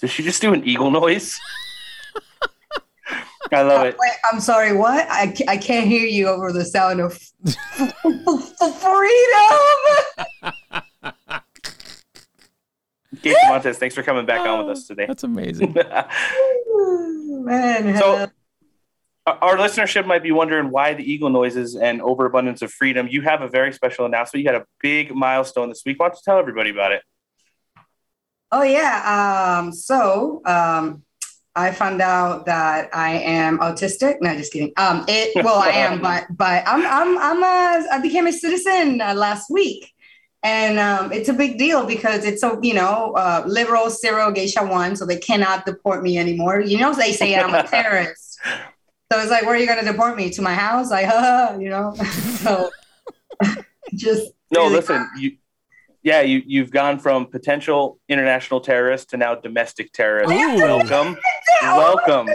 Did she just do an eagle noise? I love it. Wait, I'm sorry, what? I, I can't hear you over the sound of freedom. Geisha Montes, thanks for coming back on with us today. That's amazing. Man, So, our- our listenership might be wondering why the eagle noises and overabundance of freedom. You have a very special announcement. You had a big milestone this week. Why don't you tell everybody about it? Oh yeah. Um, so um, I found out that I am autistic. No, just kidding. Um, it well, I am, but but I'm I'm I'm a I became a citizen uh, last week, and um, it's a big deal because it's a you know uh, liberal zero geisha one, so they cannot deport me anymore. You know, they say I'm a terrorist, so it's like, where are you going to deport me to my house? Like, uh, you know, so just No, listen, you, yeah, you you've gone from potential international terrorist to now domestic terrorist. Welcome, welcome.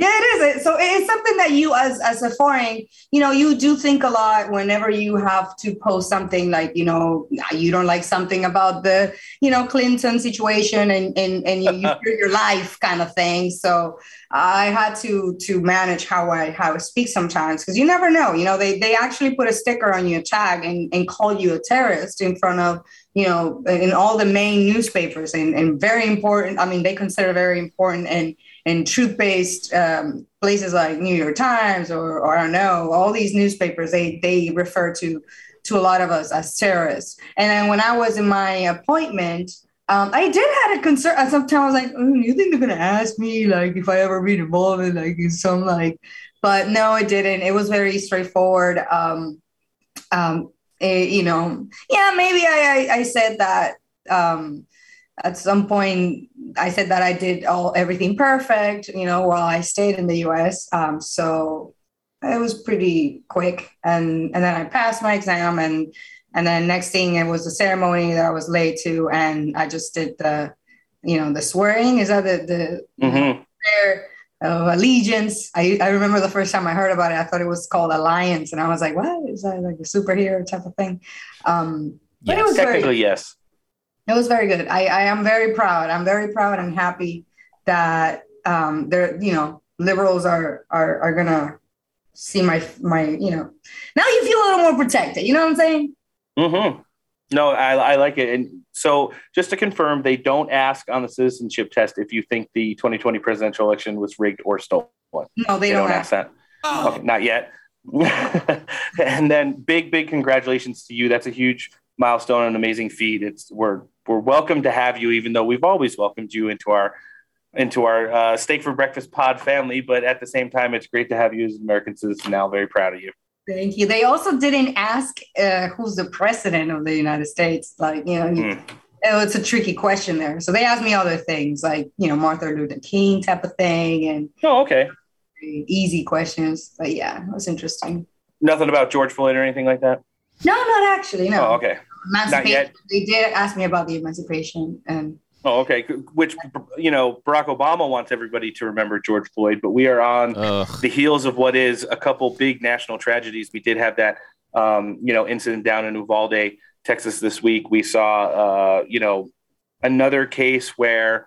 Yeah, it is. So it's something that you, as as a foreign, you know, you do think a lot whenever you have to post something like, you know, you don't like something about the, you know, Clinton situation and and and you, you fear your life kind of thing. So I had to to manage how I how I speak sometimes because you never know. You know, they they actually put a sticker on your tag and and call you a terrorist in front of you know in all the main newspapers and and very important. I mean, they consider very important and and truth-based um, places like New York Times or, or I don't know, all these newspapers, they they refer to to a lot of us as terrorists. And then when I was in my appointment, um, I did had a concern. At some time, I was like, mm, "You think they're gonna ask me like if I ever been involved in like in some like?" But no, it didn't. It was very straightforward. Um, um, it, you know, yeah, maybe I I, I said that. Um, at some point I said that I did all everything perfect, you know, while I stayed in the US. Um, so it was pretty quick. And and then I passed my exam and and then next thing it was the ceremony that I was late to and I just did the, you know, the swearing. Is that the the Mhm. prayer of allegiance? I, I remember the first time I heard about it, I thought it was called alliance. And I was like, what? Is that like a superhero type of thing? Um but it was very Technically, yes. It was very good. I, I am very proud. I'm very proud and happy that um, they're you know liberals are are are gonna see my my you know now you feel a little more protected. You know what I'm saying? Mm-hmm. No, I, I like it. And so, just to confirm, they don't ask on the citizenship test if you think the 2020 presidential election was rigged or stolen. No, they don't ask that. Okay, not yet. and then, big, big congratulations to you. That's a huge milestone, and amazing feat. It's we're we're welcome to have you, even though we've always welcomed you into our into our uh, steak for breakfast pod family. But at the same time, it's great to have you as an American citizen. Now, very proud of you. Thank you. They also didn't ask uh, who's the president of the United States. Like you know, oh, it's a tricky question there. So they asked me other things like you know Martin Luther King type of thing and Oh, okay. easy questions. But yeah, it was interesting. Nothing about George Floyd or anything like that. No, not actually. No. Oh, okay. Not Emancipation. yet. They did ask me about the emancipation and Oh, okay. Which you know, Barack Obama wants everybody to remember George Floyd, but we are on the heels of what is a couple big national tragedies. We did have that, um, you know, incident down in Uvalde, Texas this week. We saw, uh, you know, another case where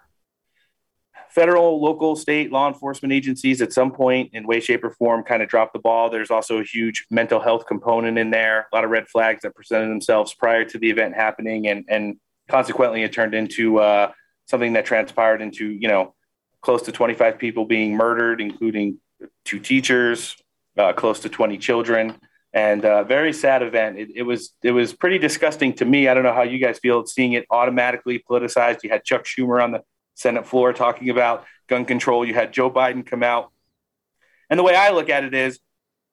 federal, local, state law enforcement agencies at some point in way, shape, or form kind of dropped the ball. There's also a huge mental health component in there, a lot of red flags that presented themselves prior to the event happening. And, and consequently, it turned into uh, something that transpired into, you know, close to 25 people being murdered, including two teachers, uh, close to 20 children. And uh, very sad event. It, it was it was pretty disgusting to me. I don't know how you guys feel seeing it automatically politicized. You had Chuck Schumer on the Senate floor talking about gun control. You had Joe Biden come out. And the way I look at it is,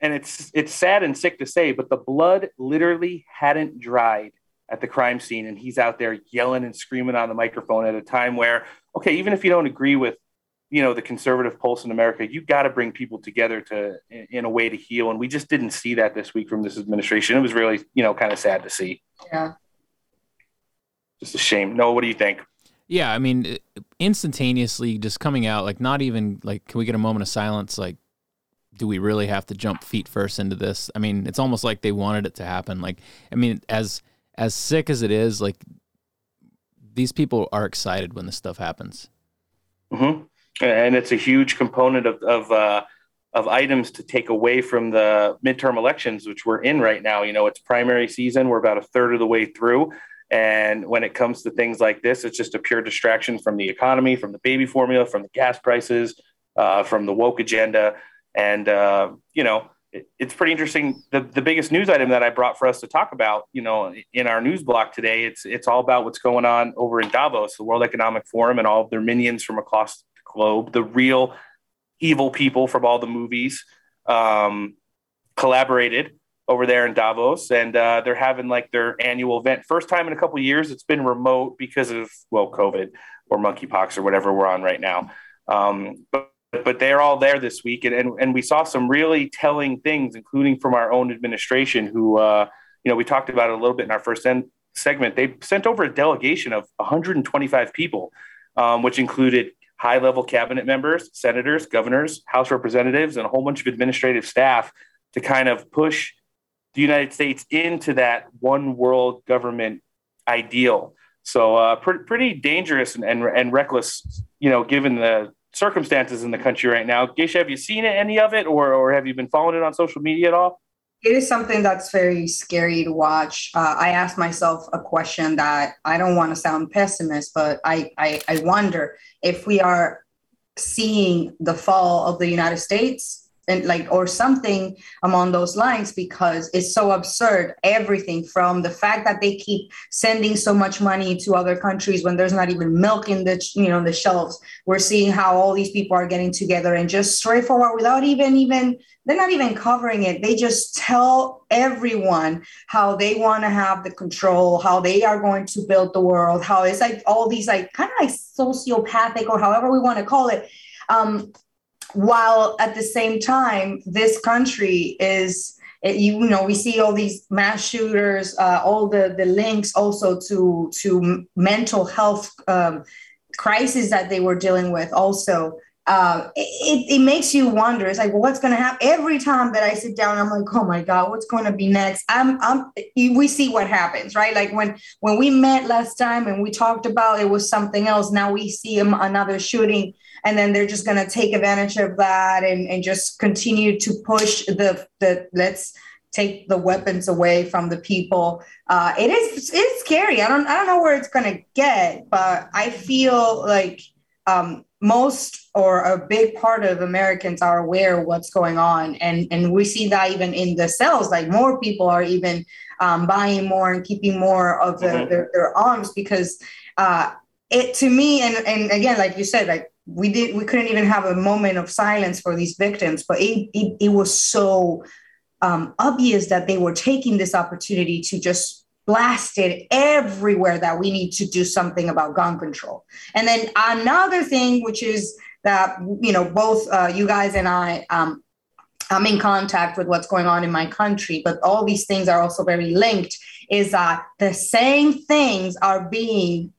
and it's it's sad and sick to say, but the blood literally hadn't dried at the crime scene, and he's out there yelling and screaming on the microphone at a time where, okay, even if you don't agree with, you know, the conservative pulse in America, you got to bring people together to in, in a way to heal, and we just didn't see that this week from this administration. It was really, you know, kind of sad to see. yeah. Just a shame. No, what do you think? Yeah, I mean, instantaneously just coming out, like not even like, can we get a moment of silence? Like, do we really have to jump feet first into this? I mean, it's almost like they wanted it to happen. Like, I mean, as as sick as it is, like these people are excited when this stuff happens. hmm And it's a huge component of of uh, of items to take away from the midterm elections, which we're in right now. You know, it's primary season. We're about a third of the way through. And when it comes to things like this, it's just a pure distraction from the economy, from the baby formula, from the gas prices, uh, from the woke agenda. And, uh, you know, it, it's pretty interesting. The the biggest news item that I brought for us to talk about, you know, in our news block today, it's it's all about what's going on over in Davos, the World Economic Forum, and all of their minions from across the globe, the real evil people from all the movies, um, collaborated over there in Davos, and uh, they're having like their annual event. First time in a couple years, it's been remote because of well, COVID or monkeypox or whatever we're on right now. Um, but but they're all there this week, and, and and we saw some really telling things, including from our own administration, who uh, you know we talked about it a little bit in our first en- segment. They sent over a delegation of 125 people, um, which included high level cabinet members, senators, governors, House representatives, and a whole bunch of administrative staff to kind of push the United States into that one world government ideal. So uh, pr- pretty dangerous and, and, and reckless, you know, given the circumstances in the country right now. Geisha, have you seen any of it or, or have you been following it on social media at all? It is something that's very scary to watch. Uh, I ask myself a question that I don't want to sound pessimist, but I, I, I wonder if we are seeing the fall of the United States and like or something among those lines because it's so absurd everything from the fact that they keep sending so much money to other countries when there's not even milk in the you know the shelves. We're seeing how all these people are getting together and just straightforward without even even they're not even covering it. They just tell everyone how they want to have the control how they are going to build the world how it's like all these like kind of like sociopathic or however we want to call it. Um, while at the same time this country is you know we see all these mass shooters uh, all the the links also to to mental health um, crises that they were dealing with also. Uh, it, it makes you wonder. It's like well, what's going to happen? Every time that i sit down i'm like oh my god what's going to be next? I'm i'm we see what happens right? Like when when we met last time and we talked about it was something else now we see another shooting and then they're just going to take advantage of that and, and just continue to push the the let's take the weapons away from the people. Uh, it is it's scary. I don't I don't know where it's going to get, but I feel like um, most or a big part of Americans are aware of what's going on, and and we see that even in the cells. Like more people are even um, buying more and keeping more of the, mm-hmm. their, their arms because uh, it to me and and again like you said like we did we couldn't even have a moment of silence for these victims but it it, it was so um, obvious that they were taking this opportunity to just blast it everywhere that we need to do something about gun control. And then another thing which is that you know both uh, you guys and i um, i'm in contact with what's going on in my country but all these things are also very linked is that the same things are being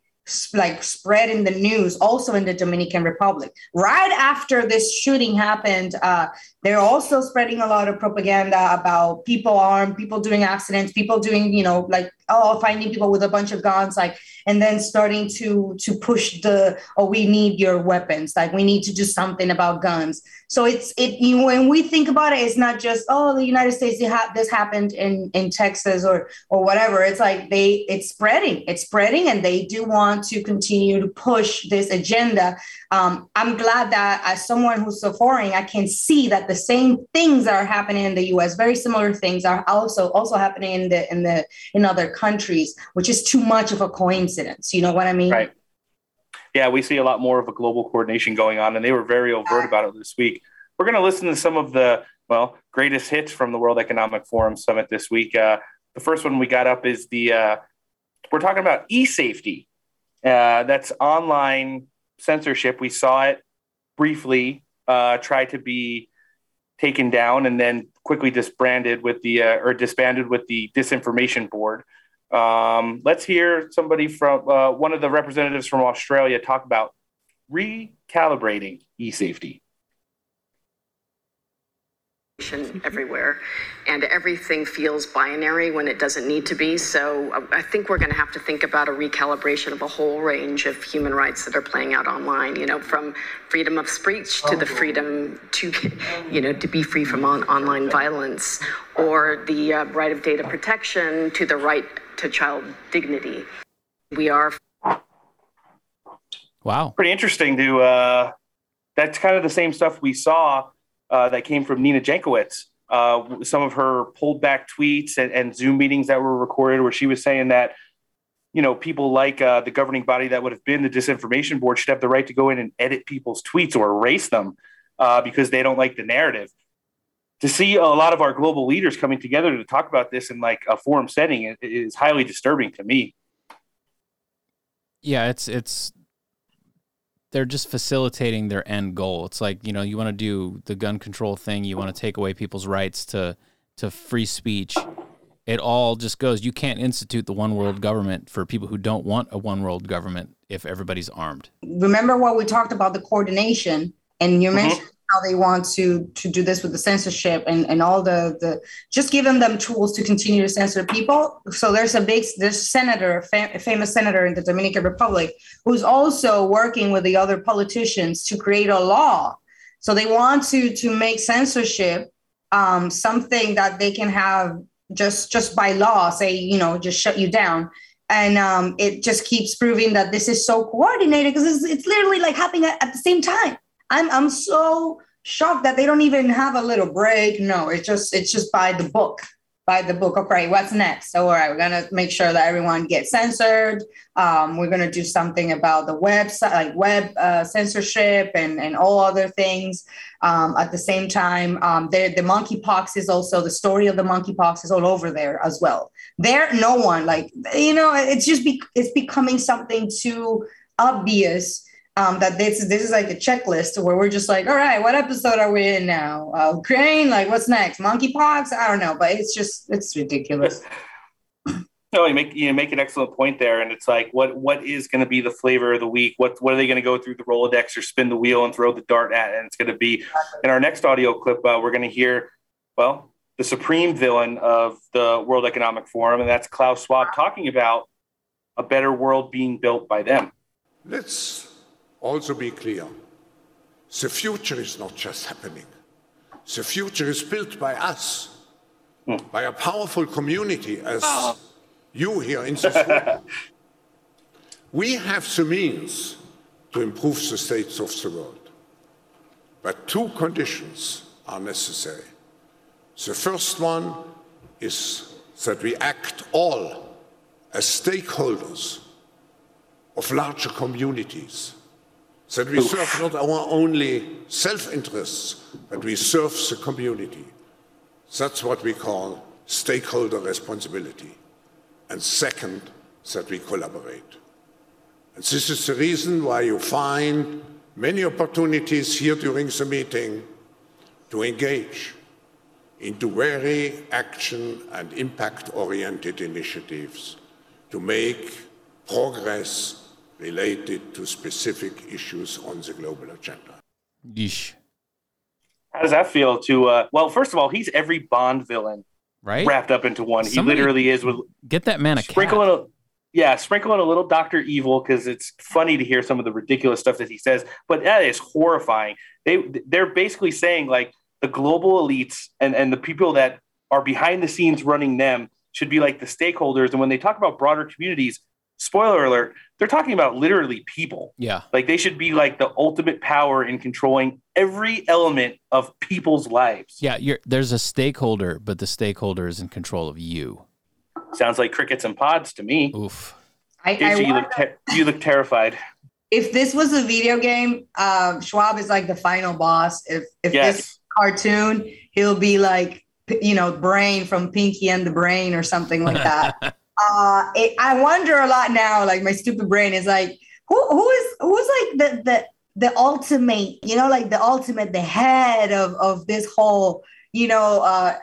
like spread in the news also in the dominican republic. Right after this shooting happened uh, they're also spreading a lot of propaganda about people armed people doing accidents people doing you know like oh finding people with a bunch of guns like and then starting to to push the oh we need your weapons like we need to do something about guns. So it's it when we think about it it's not just oh the united states this happened in in texas or or whatever. It's like they it's spreading it's spreading and they do want to continue to push this agenda um, i'm glad that as someone who's so foreign i can see that the same things are happening in the us very similar things are also also happening in the in the in other countries which is too much of a coincidence you know what i mean right yeah, we see a lot more of a global coordination going on, and they were very overt about it this week. We're going to listen to some of the well greatest hits from the World Economic Forum summit this week. Uh, the first one we got up is the uh, we're talking about e-safety. Uh, that's online censorship. We saw it briefly uh, try to be taken down and then quickly disbanded with the uh, or disbanded with the disinformation board. Um, let's hear somebody from uh, one of the representatives from Australia talk about recalibrating e-safety everywhere. And everything feels binary when it doesn't need to be. So uh, i think we're going to have to think about a recalibration of a whole range of human rights that are playing out online you know from freedom of speech to the freedom to you know to be free from on- online violence or the uh, right of data protection to the right to child dignity. We are wow. Pretty interesting to uh that's kind of the same stuff we saw uh, that came from Nina Jankowicz uh, some of her pulled back tweets and, and Zoom meetings that were recorded, where she was saying that you know, people like uh, the governing body that would have been the disinformation board should have the right to go in and edit people's tweets or erase them uh, because they don't like the narrative. To see a lot of our global leaders coming together to talk about this in like a forum setting is, is highly disturbing to me. Yeah, it's it's they're just facilitating their end goal. It's like you know you want to do the gun control thing, you want to take away people's rights to to free speech it all just goes you can't institute the one world government for people who don't want a one world government if everybody's armed remember what we talked about the coordination and you Mm-hmm. mentioned how they want to to do this with the censorship and and all the the just giving them tools to continue to censor people. So there's a big there's senator fam- famous senator in the dominican republic who's also working with the other politicians to create a law. So they want to to make censorship um, something that they can have just just by law say you know just shut you down. And um, it just keeps proving that this is so coordinated because it's, it's literally like happening at, at the same time i'm i'm so shocked that they don't even have a little break. No it's just it's just by the book by the book. Okay what's next? So all right we're gonna make sure that everyone gets censored. Um, we're gonna do something about the website like web uh, censorship and and all other things. Um, at the same time um, the, the monkeypox is also the story of the monkeypox is all over there as well. There no one like you know it's just be, it's becoming something too obvious um, that this this is like a checklist where we're just like, all right, what episode are we in now? Uh, Ukraine, like what's next? Monkeypox? I don't know, but it's just it's ridiculous. No, you make you make an excellent point there, and it's like, what what is going to be the flavor of the week? What what are they going to go through the Rolodex or spin the wheel and throw the dart at? And it's going to be in our next audio clip. Uh, we're going to hear, well, the supreme villain of the World Economic Forum, and that's Klaus Schwab talking about a better world being built by them. Let's also be clear. The future is not just happening. The future is built by us, hmm. by a powerful community as ah. you here in this room. we have the means to improve the states of the world. But two conditions are necessary. The first one is that we act all as stakeholders of larger communities, that we serve not our only self interests, but we serve the community. That's what we call stakeholder responsibility. And second, that we collaborate. And this is the reason why you find many opportunities here during the meeting to engage into very action and impact oriented initiatives to make progress related to specific issues on the global agenda. Yeesh. How does that feel? To uh, well, first of all, he's every Bond villain Right? wrapped up into one. Somebody- he literally is with Get that man a cat. sprinkle in a yeah, sprinkle in a little Doctor Evil because it's funny to hear some of the ridiculous stuff that he says, but that is horrifying. They they're basically saying like the global elites and and the people that are behind the scenes running them should be like the stakeholders. And when they talk about broader communities, spoiler alert, they're talking about literally people. Yeah. Like they should be like the ultimate power in controlling every element of people's lives. Yeah, you're, there's a stakeholder, but the stakeholder is in control of you. Sounds like crickets and pods to me. Oof. I, I you look te- you look terrified. if this was a video game, um, Schwab is like the final boss. If if Yes. this cartoon, he'll be like you know Brain from Pinky and the Brain or something like that. uh, it, I wonder a lot now. Like my stupid brain is like, who who is who's like the the the ultimate, you know, like the ultimate, the head of of this whole, you know, uh,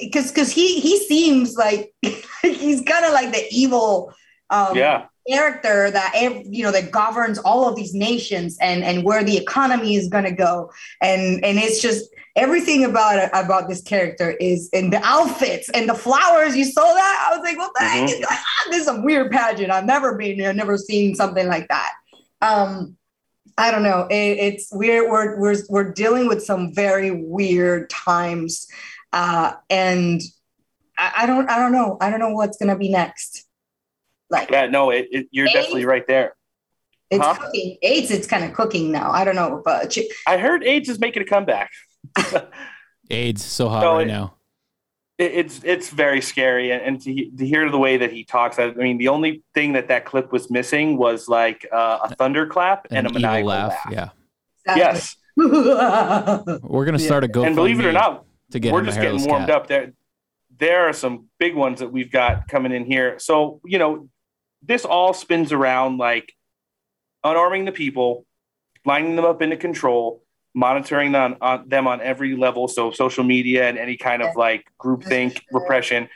because because he he seems like he's kind of like the evil. Um, Yeah. character that you know that governs all of these nations and and where the economy is going to go and and it's just everything about about this character is in the outfits and the flowers you saw that i was like what the heck is ah, this is a weird pageant i've never been i've never seen something like that um i don't know it, it's we're, we're we're we're dealing with some very weird times uh and I, I don't i don't know i don't know what's going to be next like Yeah, no, it, it, you're Hey. definitely right there. it's Huh? cooking. AIDS, it's kind of cooking now. I don't know, but I heard AIDS is making a comeback. AIDS so hot No, right it- now. it, it's it's very scary and, and to, to hear the way that he talks I mean the only thing that that clip was missing was like uh, a thunderclap and, An a evil maniacal laugh. laugh, Yeah. yes We're gonna start a GoFundMe and believe it or not to get we're just getting warmed cat. up there there are some big ones that we've got coming in here so you know this all spins around like unarming the people lining them up into control monitoring them on them on every level. So social media and any kind of like groupthink repression.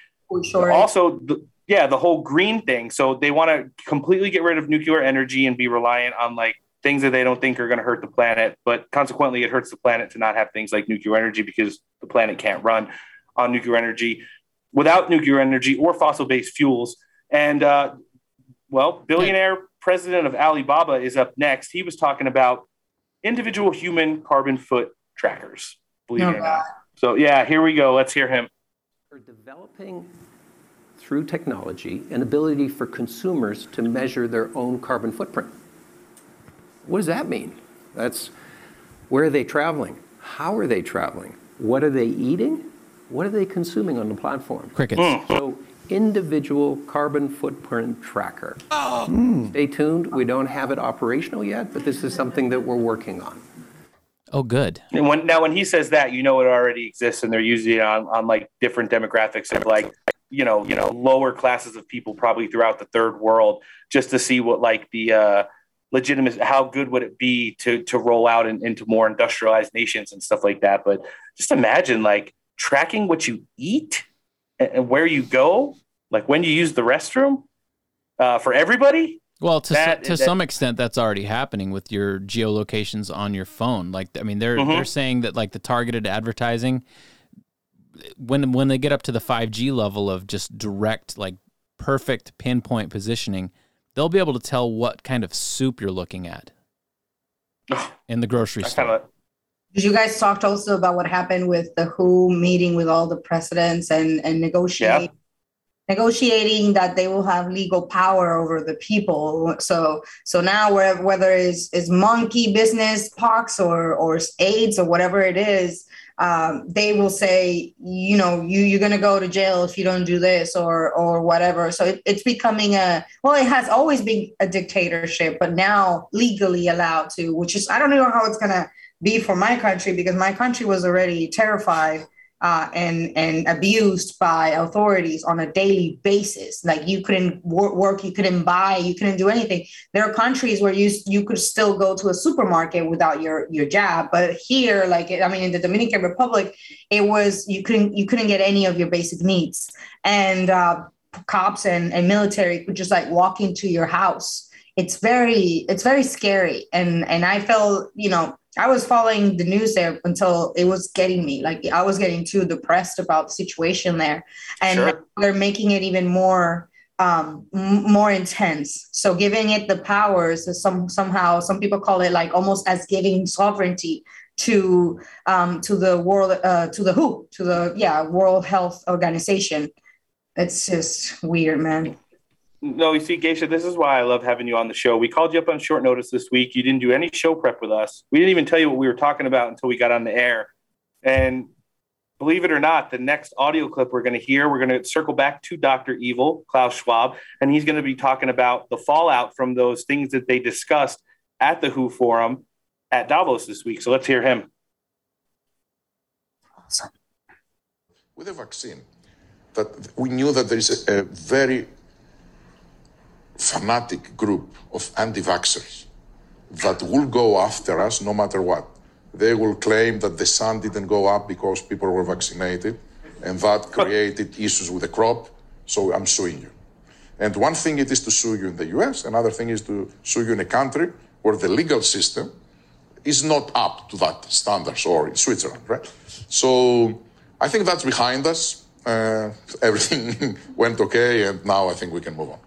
Sure. also the, yeah the whole green thing. So they want to completely get rid of nuclear energy and be reliant on like things that they don't think are going to hurt the planet. But consequently it hurts the planet to not have things like nuclear energy because the planet can't run on nuclear energy without nuclear energy or fossil based fuels. And uh, well billionaire president of alibaba is up next. He was talking about individual human carbon foot trackers believe Oh, it or oh, not so yeah here we go let's hear him We're developing through technology an ability for consumers to measure their own carbon footprint. What does that mean? That's where are they traveling? How are they traveling? What are they eating? What are they consuming on the platform? Crickets. Hmm. So, individual carbon footprint tracker. Stay tuned. We don't have it operational yet, but this is something that we're working on. Oh, good. And when now when he says that, you know it already exists, and they're using it on on like different demographics of like you know you know lower classes of people probably throughout the third world, just to see what like the uh, legitimate how good would it be to to roll out in, into more industrialized nations and stuff like that. But just imagine like tracking what you eat and, where you go, like when you use the restroom uh, for everybody. Well, to That- to that- some extent, that's already happening with your geolocations on your phone. Like, I mean, they're Mhm. they're saying that like the targeted advertising, when when they get up to the five G level of just direct, like perfect pinpoint positioning, they'll be able to tell what kind of soup you're looking at in the grocery I store. kind of Did you guys talked also about what happened with the WHO meeting with all the presidents and and negotiating negotiating that they will have legal power over the people. So so now where, whether it's is monkey business pox or or AIDS or whatever it is, um, they will say you know you you're gonna go to jail if you don't do this or or whatever. So it, it's becoming a well, it has always been a dictatorship, but now legally allowed to, which is I don't know how it's gonna be for my country because my country was already terrified uh, and and abused by authorities on a daily basis. Like you couldn't wor- work, you couldn't buy, you couldn't do anything. There are countries where you you could still go to a supermarket without your your jab, but here, like I mean, in the Dominican Republic, it was you couldn't you couldn't get any of your basic needs, and uh, cops and and military could just like walk into your house. It's very it's very scary, and and I felt you know I was following the news there until it was getting me. Like I was getting too depressed about the situation there, and Sure. they're making it even more um m- more intense. So giving it the powers is some somehow some people call it like almost as giving sovereignty to um to the world uh to the WHO to the yeah World Health Organization. It's just weird, man. No, you see, Geisha, this is why I love having you on the show. We called you up on short notice this week. You didn't do any show prep with us. We didn't even tell you what we were talking about until we got on the air. And believe it or not, the next audio clip we're going to hear, we're going to circle back to Dr. Evil, Klaus Schwab, and he's going to be talking about the fallout from those things that they discussed at the WHO forum at Davos this week. So let's hear him. with a vaccine that we knew that there is a, a very fanatic group of anti-vaxxers that will go after us no matter what. They will claim that the sun didn't go up because people were vaccinated, and that created issues with the crop. So I'm suing you. And one thing it is to sue you in the US, another thing is to sue you in a country where the legal system is not up to that standards or in Switzerland, right? So I think that's behind us. Uh, everything went okay, and now I think we can move on.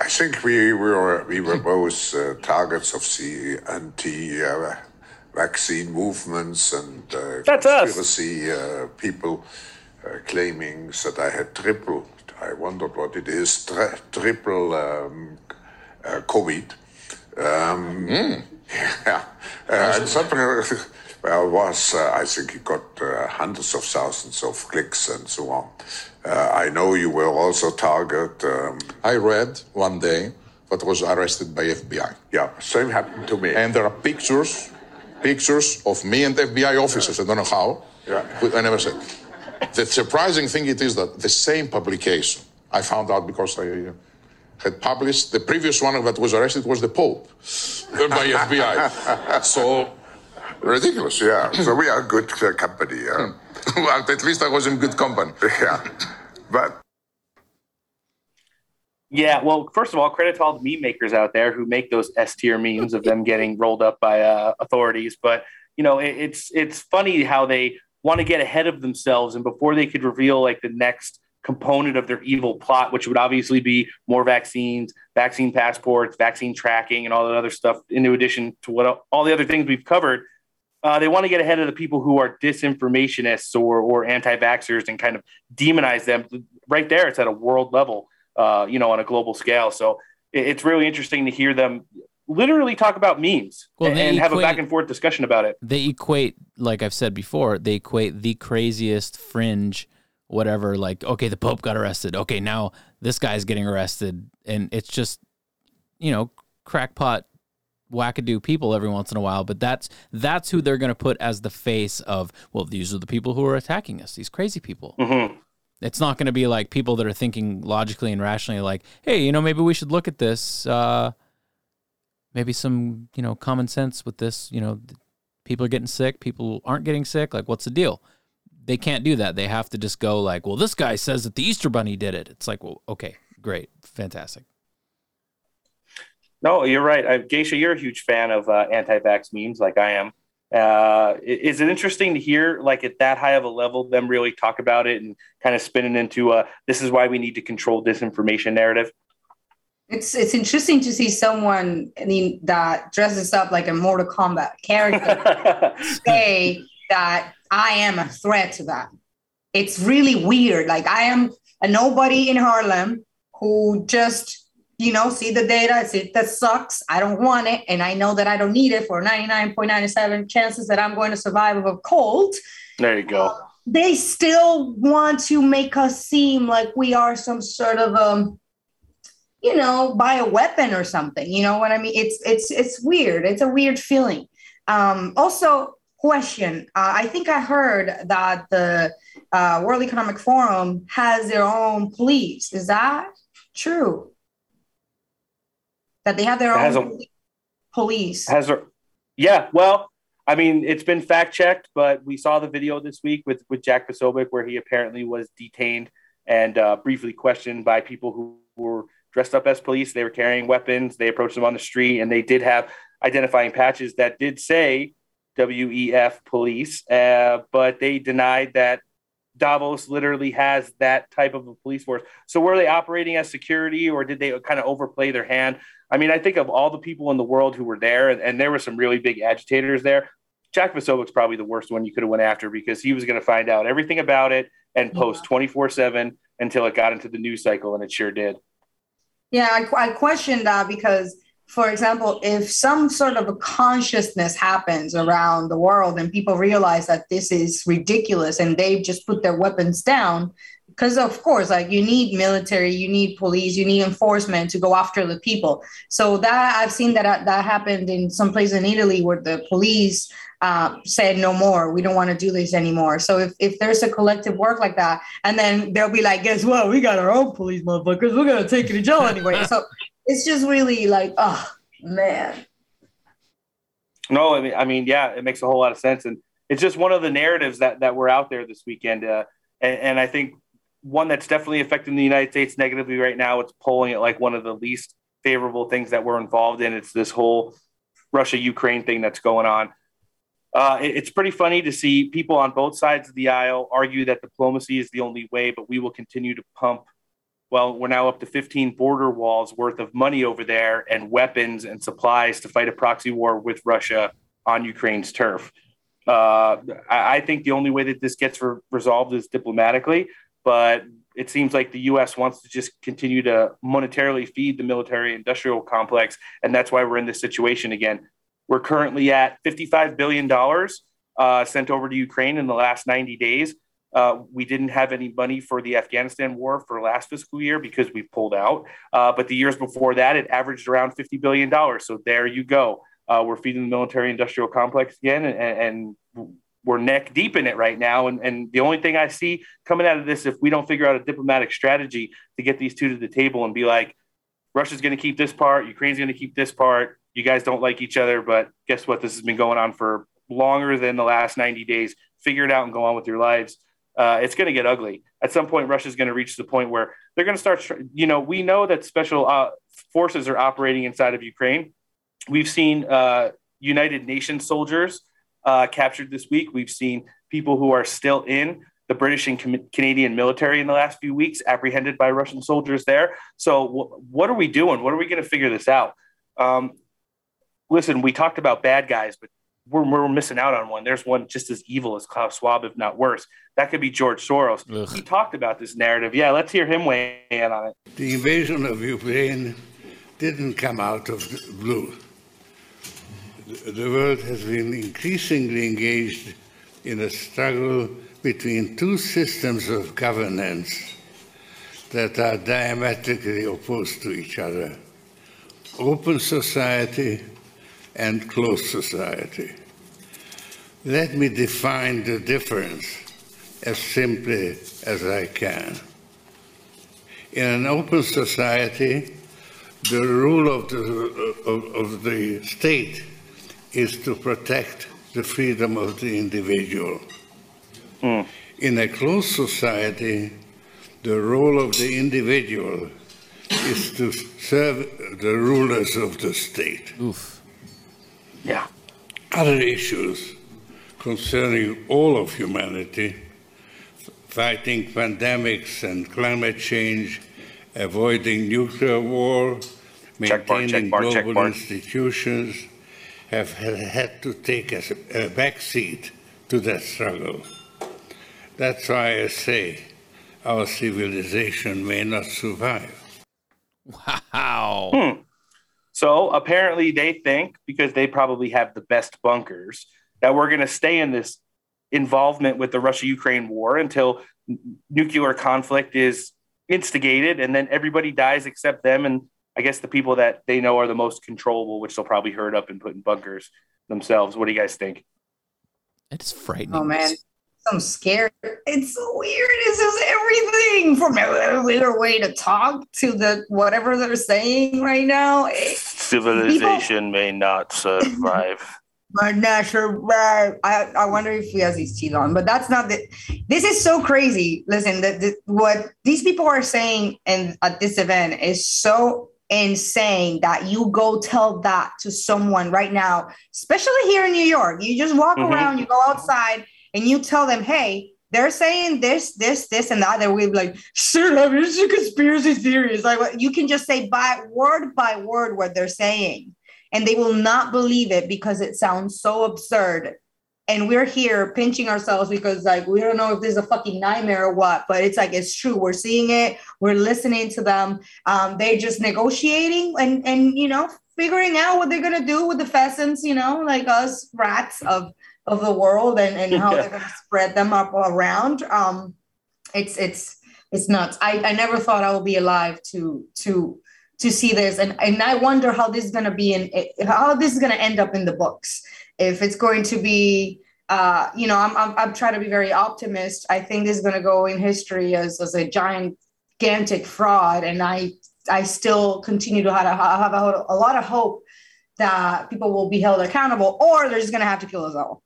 I think we were we were both uh, targets of the anti-vaccine movements and uh, That's conspiracy uh, people uh, claiming that I had triple. I wondered what it is. Tri- triple um, uh, COVID. Um, Yeah, uh, and something Well, was, uh, I think he got uh, hundreds of thousands of clicks and so on. Uh, I know you will also target. Um, I read one day that was arrested by FBI. Yeah, same happened to me. And there are pictures, pictures of me and FBI officers. I don't know how. Yeah. I never said. The surprising thing it is that the same publication I found out because I uh, had published the previous one that was arrested was the Pope by FBI. so ridiculous. Yeah, so we are good uh, company. Yeah. Well, at least I was in good company. Yeah, but Yeah, well, first of all, credit to all the meme makers out there who make those S tier memes of them getting rolled up by uh, authorities. But you know, it, it's it's funny how they want to get ahead of themselves, and before they could reveal like the next component of their evil plot, which would obviously be more vaccines, vaccine passports, vaccine tracking, and all that other stuff, in addition to what all the other things we've covered. Uh, they want to get ahead of the people who are disinformationists or, or anti-vaxxers and kind of demonize them. Right there, it's at a world level, uh, you know, on a global scale. So it, it's really interesting to hear them literally talk about memes Well, and, and have a back and forth discussion about it. They equate, like I've said before, they equate the craziest fringe, whatever. Like, okay, the Pope got arrested. Okay, now this guy's getting arrested, and it's just, you know, crackpot, wackadoo people every once in a while. But that's that's who they're going to put as the face of. Well, these are the people who are attacking us. These crazy people. Mm-hmm. It's not going to be like people that are thinking logically and rationally, like, hey, you know, maybe we should look at this. Uh, maybe some, you know, common sense with this. You know, people are getting sick, people aren't getting sick. Like, what's the deal? They can't do that. They have to just go like, well, this guy says that the Easter Bunny did it. It's like, well, okay, great, fantastic. No, you're right. I, Geisha, you're a huge fan of uh, anti-vax memes, like I am. Uh, is it interesting to hear, like at that high of a level, them really talk about it and kind of spin it into uh, this is why we need to control disinformation narrative? It's it's interesting to see someone I mean that dresses up like a Mortal Kombat character say that I am a threat to that. It's really weird. Like I am a nobody in Harlem who just you know see the data, see that sucks. I don't want it, and I know that I don't need it for ninety nine point ninety seven chances that I'm going to survive of a cold. There you go. They still want to make us seem like we are some sort of um you know, buy a weapon or something. You know what I mean? It's it's it's weird. It's a weird feeling. Um, also, question. Uh, I think I heard that the uh, World Economic Forum has their own police. Is that true? That they have their It own police. Has there? Yeah. Well, I mean, it's been fact checked, but we saw the video this week with with Jack Posobiec where he apparently was detained and uh, briefly questioned by people who were dressed up as police. They were carrying weapons. They approached him on the street, and they did have identifying patches that did say WEF police, uh, but they denied that Davos literally has that type of a police force. So were they operating as security, or did they kind of overplay their hand? I mean, I think of all the people in the world who were there, and, and there were some really big agitators there. Jack Posobiec's probably the worst one you could have went after because he was going to find out everything about it and post 24-7 until it got into the news cycle, and it sure did. Yeah, I, I question that because, for example, if some sort of a consciousness happens around the world and people realize that this is ridiculous and they've just put their weapons down, because of course, like you need military, you need police, you need enforcement to go after the people. So that I've seen that that happened in some place in Italy where the police uh, said no more. We don't want to do this anymore. So if, if there's a collective work like that, and then they'll be like, guess what? We got our own police motherfuckers. We're gonna take you to jail anyway. so it's just really like, oh man. No, I mean, I mean, yeah, it makes a whole lot of sense, and it's just one of the narratives that that were out there this weekend, uh, and, and I think one that's definitely affecting the United States negatively right now. It's polling at like one of the least favorable things that we're involved in. It's this whole Russia Ukraine thing that's going on. Uh, it- it's pretty funny to see people on both sides of the aisle argue that diplomacy is the only way, but we will continue to pump. Well, we're now up to 15 border walls worth of money over there and weapons and supplies to fight a proxy war with Russia on Ukraine's turf. Uh, I, I think the only way that this gets re- resolved is diplomatically, but it seems like the U.S. wants to just continue to monetarily feed the military industrial complex, and that's why we're in this situation again. We're currently at $55 billion. Uh, sent over to Ukraine in the last 90 days. Uh, we didn't have any money for the Afghanistan war for last fiscal year because we pulled out. Uh, but the years before that, it averaged around $50 billion. So there you go. Uh, we're feeding the military industrial complex again, and, and, we're neck deep in it right now. And, and the only thing I see coming out of this, if we don't figure out a diplomatic strategy to get these two to the table and be like, Russia's going to keep this part, Ukraine's going to keep this part. You guys don't like each other, but guess what? This has been going on for longer than the last 90 days. Figure it out and go on with your lives. Uh, it's going to get ugly. At some point, Russia's going to reach the point where they're going to start. You know, we know that special uh, forces are operating inside of Ukraine. We've seen uh, United Nations soldiers uh, captured this week. We've seen people who are still in the British and Com- Canadian military in the last few weeks apprehended by Russian soldiers there. So, w- what are we doing? What are we going to figure this out? Um, listen, we talked about bad guys, but we're, we're missing out on one. There's one just as evil as Klaus Schwab, if not worse. That could be George Soros. Ugh. He talked about this narrative. Yeah, let's hear him weigh in on it. The invasion of Ukraine didn't come out of the blue. The world has been increasingly engaged in a struggle between two systems of governance that are diametrically opposed to each other open society and closed society. Let me define the difference as simply as I can. In an open society, the rule of the, of, of the state is to protect the freedom of the individual. Mm. In a closed society, the role of the individual is to serve the rulers of the state. Oof. Yeah. Other issues concerning all of humanity, fighting pandemics and climate change, avoiding nuclear war, maintaining check check global institutions, have had to take a, a backseat to that struggle. That's why I say our civilization may not survive. Wow. Hmm. So apparently they think, because they probably have the best bunkers, that we're going to stay in this involvement with the Russia Ukraine war until nuclear conflict is instigated and then everybody dies except them and I guess the people that they know are the most controllable, which they'll probably herd up and put in bunkers themselves. What do you guys think? It's frightening. Oh man, I'm scared. It's so weird. It's just everything from a weird way to talk to the whatever they're saying right now. Civilization people, may not survive. might not survive. I, I wonder if he has his teeth on, but that's not the. This is so crazy. Listen, that what these people are saying and at this event is so insane that you go tell that to someone right now, especially here in New York. You just walk mm-hmm. around, you go outside and you tell them, hey, they're saying this, this, this, and that. They're be like, sure, this is a conspiracy theory. It's like you can just say by word by word what they're saying, and they will not believe it because it sounds so absurd. And we're here pinching ourselves because, like, we don't know if this is a fucking nightmare or what, but it's like it's true. We're seeing it. We're listening to them. Um, they're just negotiating and and you know figuring out what they're gonna do with the pheasants. You know, like us rats of of the world and, and how yeah. they're going to spread them up around. Um, it's it's it's nuts. I, I never thought I would be alive to to to see this, and and I wonder how this is going to be in how this is going to end up in the books. If it's going to be, uh, you know, I'm, I'm I'm trying to be very optimist. I think this is going to go in history as as a gigantic fraud, and I I still continue to have, a, have a lot of hope that people will be held accountable, or they're just going to have to kill us all.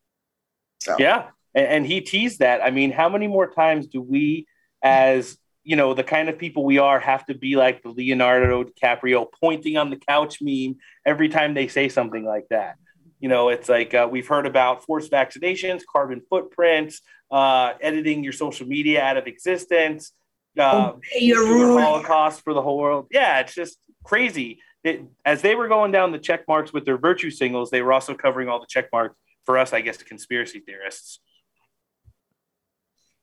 So. Yeah, and, and he teased that. I mean, how many more times do we, as you know, the kind of people we are, have to be like the Leonardo DiCaprio pointing on the couch meme every time they say something like that? You know, it's like uh, we've heard about forced vaccinations, carbon footprints, uh, editing your social media out of existence, uh, Holocaust for the whole world. Yeah, it's just crazy. It, as they were going down the check marks with their virtue singles, they were also covering all the check marks for us, I guess, conspiracy theorists.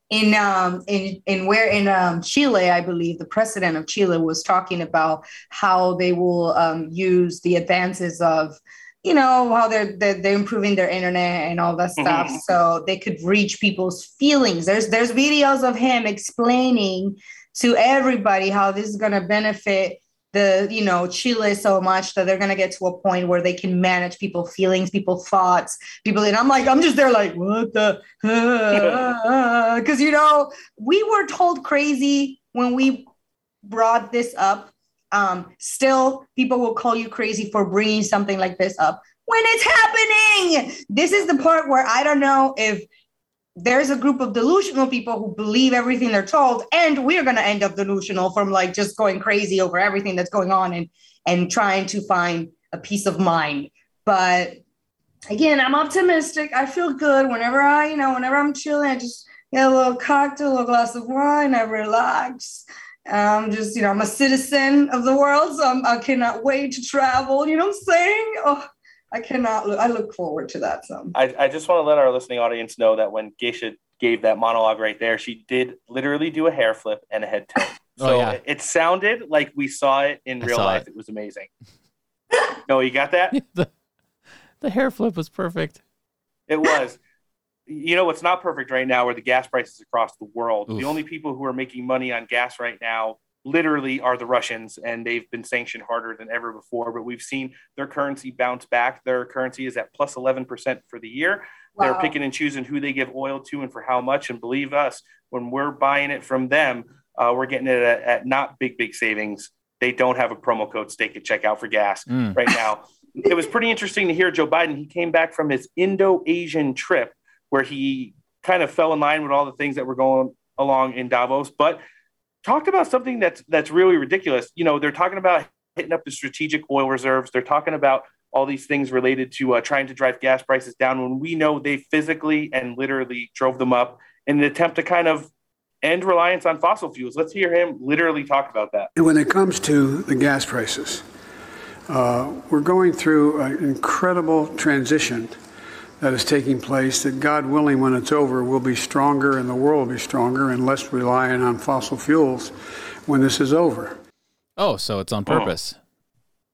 In um in in where in um Chile, I believe the president of Chile was talking about how they will um, use the advances of you know how they're, they're they're improving their internet and all that stuff. Mhm. so they could reach people's feelings. There's there's videos of him explaining to everybody how this is going to benefit the you know chile so much that they're going to get to a point where they can manage people's feelings people's thoughts people and i'm like i'm just there like what the because you know we were told crazy when we brought this up um, still people will call you crazy for bringing something like this up when it's happening. This is the part where I don't know if there's a group of delusional people who believe everything they're told, and we're gonna end up delusional from like just going crazy over everything that's going on and and trying to find a peace of mind. But again, I'm optimistic. I feel good whenever I, you know, whenever I'm chilling, I just get a little cocktail, a glass of wine, I relax. I'm just, you know, I'm a citizen of the world, so I'm, I cannot wait to travel. You know what I'm saying? Oh, I cannot. Look, I look forward to that. So I, I just want to let our listening audience know that when Geisha gave that monologue right there, she did literally do a hair flip and a head tilt. Oh, So yeah. it, it sounded like we saw it in I real life. it. It. was amazing. no, you got that? the, the hair flip was perfect. It was. You know what's not perfect right now are the gas prices across the world. Oof. The only people who are making money on gas right now literally are the Russians, and they've been sanctioned harder than ever before. But we've seen their currency bounce back. Their currency is at plus 11% for the year. They're picking and choosing who they give oil to and for how much. And believe us, when we're buying it from them, uh, we're getting it at, at not big, big savings. They don't have a promo code stake at checkout for gas Mm. right now. It was pretty interesting to hear Joe Biden. He came back from his Indo Asian trip where he kind of fell in line with all the things that were going along in Davos, but talked about something that's that's really ridiculous. You know, they're talking about hitting up the strategic oil reserves. They're talking about all these things related to uh, trying to drive gas prices down when we know they physically and literally drove them up in an attempt to kind of end reliance on fossil fuels. Let's hear him literally talk about that. And When it comes to the gas prices, uh, we're going through an incredible transition that is taking place that, God willing, when it's over, will be stronger and the world will be stronger and less reliant on fossil fuels when this is over. Oh, so it's on purpose.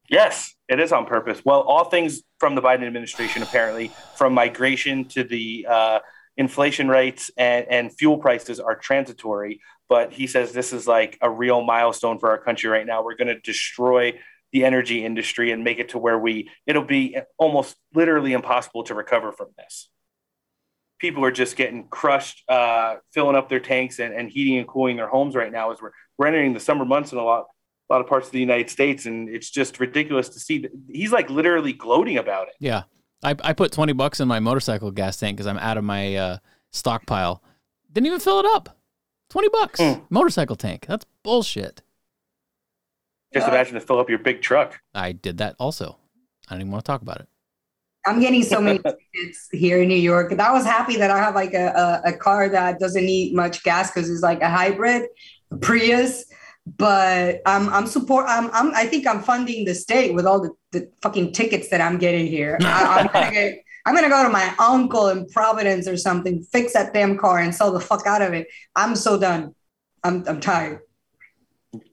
Yes, it is on purpose. Well, all things from the Biden administration, apparently, from migration to the uh, inflation rates and, and fuel prices are transitory. But he says this is like a real milestone for our country right now. We're going to destroy the energy industry and make it to where we it'll be almost literally impossible to recover from this. People are just getting crushed, uh, filling up their tanks and, and heating and cooling their homes right now as we're, we're entering the summer months in a lot a lot of parts of the United States, and it's just ridiculous to see. He's like literally gloating about it. Yeah. I, I put 20 bucks in my motorcycle gas tank because I'm out of my uh, stockpile. Didn't even fill it up. 20 bucks. Motorcycle tank. That's bullshit. Just uh, imagine to fill up your big truck. I did that also. I don't even want to talk about it. I'm getting so many tickets here in New York, and I was happy that I have like a a, a car that doesn't need much gas because it's like a hybrid Prius. But I'm I'm support I'm, I'm I think I'm funding the state with all the, the fucking tickets that I'm getting here. I, I'm gonna get I'm gonna go to my uncle in Providence or something, fix that damn car and sell the fuck out of it. I'm so done. I'm I'm tired.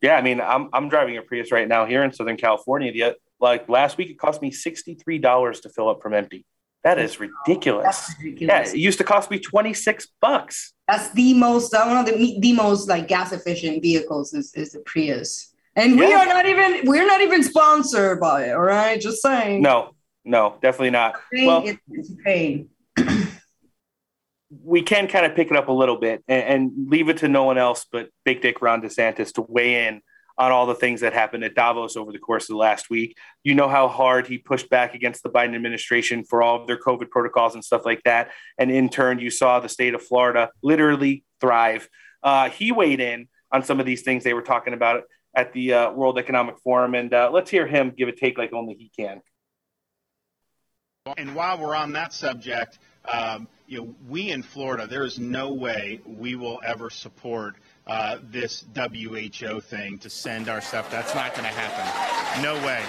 Yeah, I mean, I'm I'm driving a Prius right now here in Southern California. The like last week, it cost me sixty three dollars to fill up from empty. That is ridiculous. Ridiculous. Yeah, it used to cost me twenty six bucks. That's the most uh, one of the the most like gas efficient vehicles is, is the Prius. And we are not even we're not even sponsored by it, all right? Just saying. No, no, definitely not. Well, it's, it's a pain. we can kind of pick it up a little bit and, and leave it to no one else but Big Dick Ron DeSantis to weigh in on all the things that happened at Davos over the course of the last week. You know how hard he pushed back against the Biden administration for all of their COVID protocols and stuff like that. And in turn, you saw the state of Florida literally thrive. Uh, he weighed in on some of these things they were talking about at the uh, World Economic Forum. And uh, let's hear him give a take like only he can. And while we're on that subject, um, you know, we in Florida, there is no way we will ever support uh, this WHO thing to send our stuff. That's not going to happen. No way.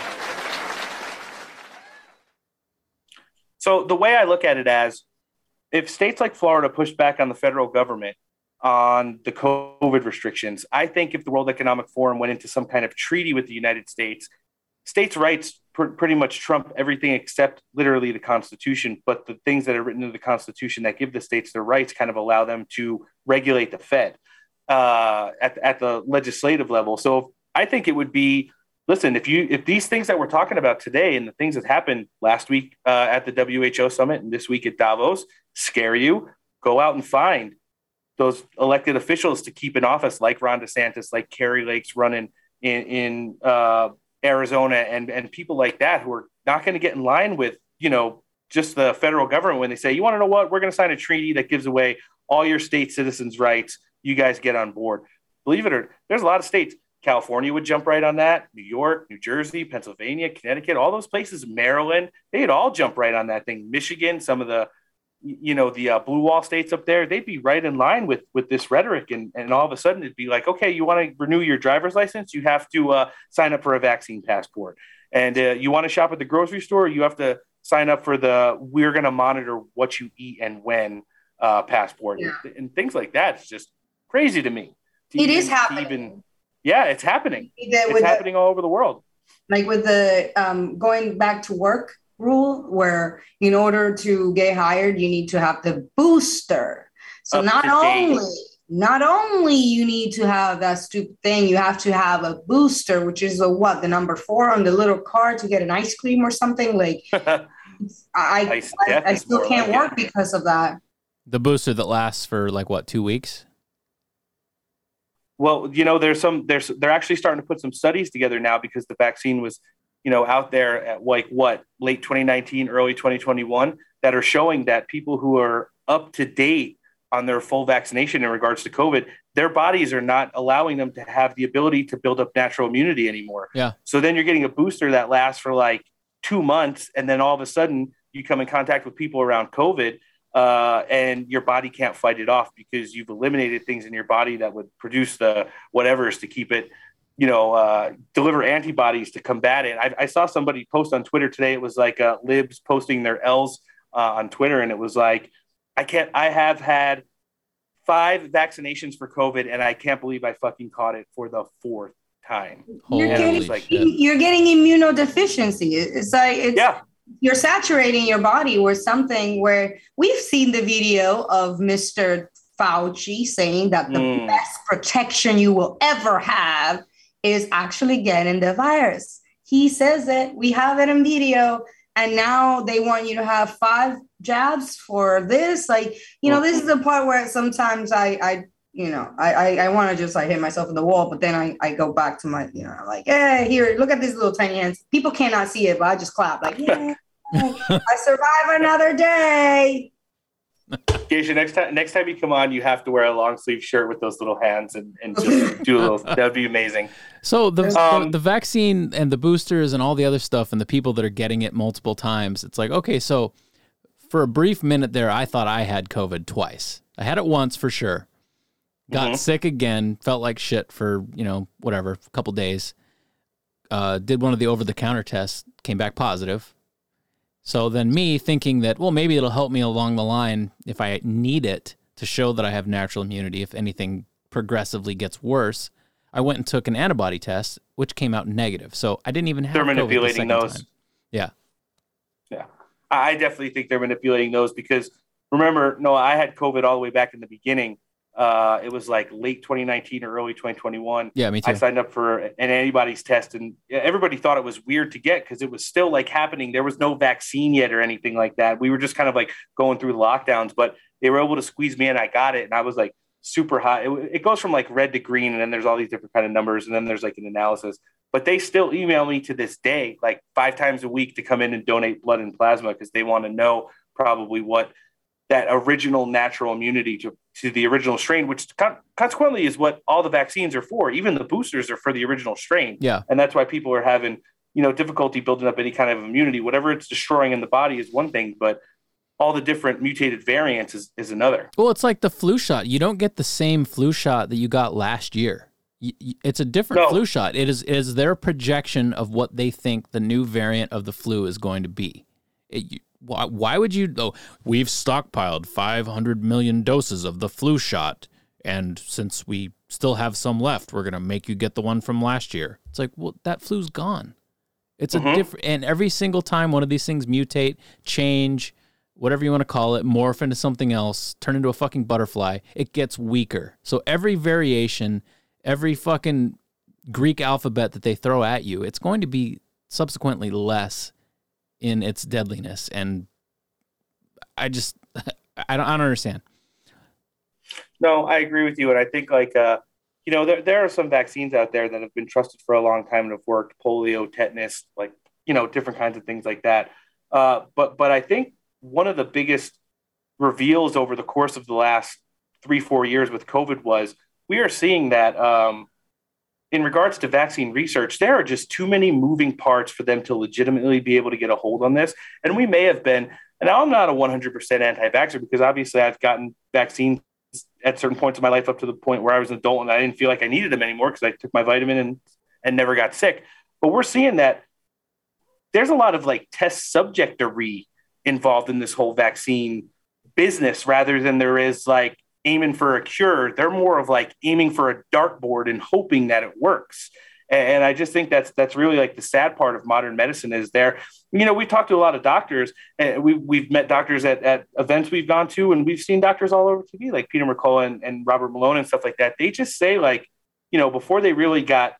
So the way I look at it as if states like Florida push back on the federal government on the COVID restrictions, I think if the World Economic Forum went into some kind of treaty with the United States, states' rights pr- pretty much trump everything except literally the Constitution. But the things that are written in the Constitution that give the states their rights kind of allow them to regulate the Fed uh, at at the legislative level. So I think it would be listen if you if these things that we're talking about today and the things that happened last week uh, at the WHO summit and this week at Davos scare you, go out and find those elected officials to keep in office, like Ron DeSantis, like Kari Lake's running in in uh, Arizona, and and people like that who are not going to get in line with you know just the federal government when they say, you want to know what, we're going to sign a treaty that gives away all your state citizens' rights. You guys get on board. Believe it or there's a lot of states. California would jump right on that. New York, New Jersey, Pennsylvania, Connecticut, all those places, Maryland, they'd all jump right on that thing. Michigan, some of the you know the uh, blue wall states up there they'd be right in line with with this rhetoric and and all of a sudden it'd be like okay you want to renew your driver's license? You have to uh, sign up for a vaccine passport. And uh, you want to shop at the grocery store? You have to sign up for the we're going to monitor what you eat and when uh, passport. Yeah. and, and things like that it's just crazy to me. To It is even- to happening. even- yeah it's happening. It's with the- happening all over the world. Like with the um, going back to work rule where in order to get hired you need to have the booster so Up not to date. only not only you need to have that stupid thing you have to have a booster which is a what the number four on the little card to get an ice cream or something like i I, I, I still can't like it. work because of that The booster that lasts for like what two weeks? Well, you know, there's some there's they're actually starting to put some studies together now because the vaccine was, you know, out there at like what late 2019, early 2021 that are showing that people who are up to date on their full vaccination in regards to COVID, their bodies are not allowing them to have the ability to build up natural immunity anymore. Yeah. So then you're getting a booster that lasts for like two months, and then all of a sudden you come in contact with people around COVID, uh, and your body can't fight it off because you've eliminated things in your body that would produce the whatever's to keep it, you know, uh, deliver antibodies to combat it. I, I saw somebody post on Twitter today. It was like uh, libs posting their L's uh, on Twitter, and it was like, I can't. I have had five vaccinations for COVID, and I can't believe I fucking caught it for the fourth time. You're getting, like, you're getting immunodeficiency. It's like it's Yeah. you're saturating your body with something where we've seen the video of Mr. Fauci saying that the Mm. best protection you will ever have is actually getting the virus. He says it. We have it in video. And now they want you to have five jabs for this. Like, you know, this is the part where sometimes I, I you know, I I, I want to just like hit myself in the wall, but then I, I go back to my, you know, I'm like, hey, here, look at these little tiny hands. People cannot see it, but I just clap like, yeah, I survive another day. Geisha, next time next time you come on, you have to wear a long sleeve shirt with those little hands and, and just do a little. That'd be amazing. So the, Um, the the vaccine and the boosters and all the other stuff and the people that are getting it multiple times, it's like okay, so for a brief minute there, I thought I had COVID twice. I had it once for sure. Got Mhm. sick again, felt like shit for you know whatever, a couple days. Uh, did one of the over the counter tests, came back positive. So then me thinking that well maybe it'll help me along the line if I need it to show that I have natural immunity if anything progressively gets worse. I went and took an antibody test, which came out negative. So I didn't even have. They're COVID the manipulating those. time. Yeah. Yeah, I I definitely think they're manipulating those because remember, no, I had COVID all the way back in the beginning. Uh, it was like late 2019 or early 2021. Yeah, me too. I signed up for an antibodies test, and everybody thought it was weird to get because it was still like happening. There was no vaccine yet or anything like that. We were just kind of like going through lockdowns, but they were able to squeeze me in. I got it, and I was like super hot. It, it goes from like red to green, and then there's all these different kind of numbers, and then there's like an analysis. But they still email me to this day, like five times a week, to come in and donate blood and plasma because they want to know probably what that original natural immunity to, to the original strain, which con- consequently is what all the vaccines are for. Even the boosters are for the original strain. Yeah. And that's why people are having, you know, difficulty building up any kind of immunity. Whatever it's destroying in the body is one thing, but all the different mutated variants is, is another. Well, it's like the flu shot. You don't get the same flu shot that you got last year. It's a different No. flu shot. It is it is their projection of what they think the new variant of the flu is going to be. It, why, why would you? Oh, we've stockpiled 500 million doses of the flu shot, and since we still have some left, we're gonna make you get the one from last year. It's like, well, that flu's gone. It's Mhm. a different, and every single time one of these things mutate, change, whatever you want to call it, morph into something else, turn into a fucking butterfly, it gets weaker. So every variation, every fucking Greek alphabet that they throw at you, it's going to be subsequently less in its deadliness. And I just, I don't, I don't understand. No, I agree with you, and I think like uh, you know, there there are some vaccines out there that have been trusted for a long time and have worked. Polio, tetanus, like you know, different kinds of things like that. Uh, but but I think one of the biggest reveals over the course of the last three four years with COVID was we are seeing that um, in regards to vaccine research, there are just too many moving parts for them to legitimately be able to get a hold on this. And we may have been, and I'm not a 100% anti vaxxer because obviously I've gotten vaccines at certain points in my life up to the point where I was an adult and I didn't feel like I needed them anymore because I took my vitamin and, and never got sick. But we're seeing that there's a lot of like test subjectery involved in this whole vaccine business rather than there is like aiming for a cure. They're more of like aiming for a dartboard and hoping that it works. And I just think that's that's really like the sad part of modern medicine is there. You know, we've talked to a lot of doctors, and we we've met doctors at, at events we've gone to, and we've seen doctors all over TV, like Peter McCullough and, and Robert Malone and stuff like that. They just say like, you know, before they really got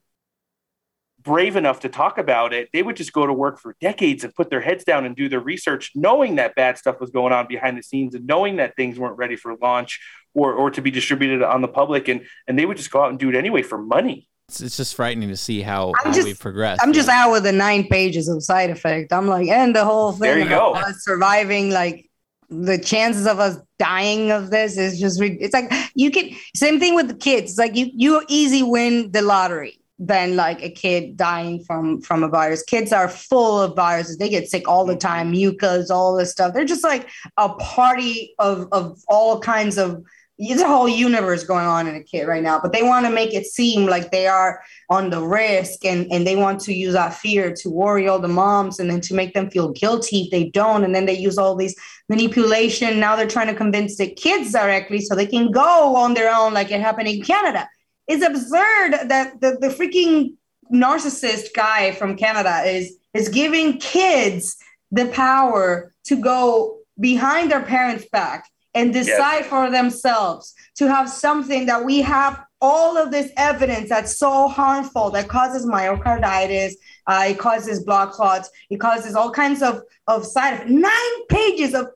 brave enough to talk about it, they would just go to work for decades and put their heads down and do their research, knowing that bad stuff was going on behind the scenes and knowing that things weren't ready for launch or, or to be distributed on the public. And, and they would just go out and do it anyway for money. It's, it's just frightening to see how, how just- we've progressed. I'm just out with the nine pages of side effect. I'm like, and the whole thing There you go. us surviving, like the chances of us dying of this is just re- it's like you can same thing with the kids. It's like you you easy win the lottery than like a kid dying from from a virus. Kids are full of viruses. They get sick all the time, mucus, all this stuff. They're just like a party of of all kinds of there's a whole universe going on in a kid right now, but they want to make it seem like they are on the risk and, and they want to use that fear to worry all the moms and then to make them feel guilty if they don't. And then they use all these manipulation. Now they're trying to convince the kids directly so they can go on their own, like it happened in Canada. It's absurd that the, the freaking narcissist guy from Canada is is giving kids the power to go behind their parents' back and decide for themselves to have something that we have all of this evidence that's so harmful that causes myocarditis uh, it causes blood clots it causes all kinds of of side effects. Nine pages of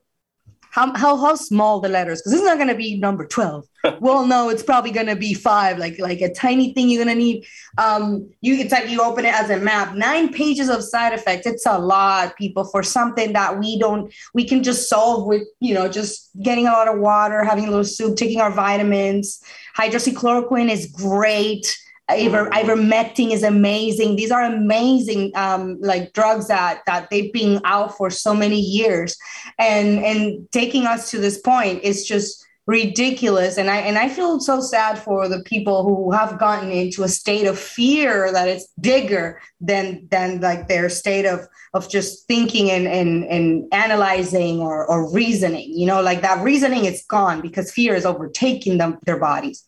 how, how, how small the letters because it's not going to be number 12 well no it's probably going to be five like like a tiny thing you're going to need. Um you it's like you open it as a map. Nine pages of side effects it's a lot people for something that we don't we can just solve with you know just getting a lot of water having a little soup taking our vitamins. Hydroxychloroquine is great Iver, ivermectin is amazing. These are amazing, um, like drugs that that they've been out for so many years, and and taking us to this point is just ridiculous. And I and I feel so sad for the people who have gotten into a state of fear that it's bigger than than like their state of of just thinking and and and analyzing or or reasoning. You know, like that reasoning is gone because fear is overtaking them their bodies.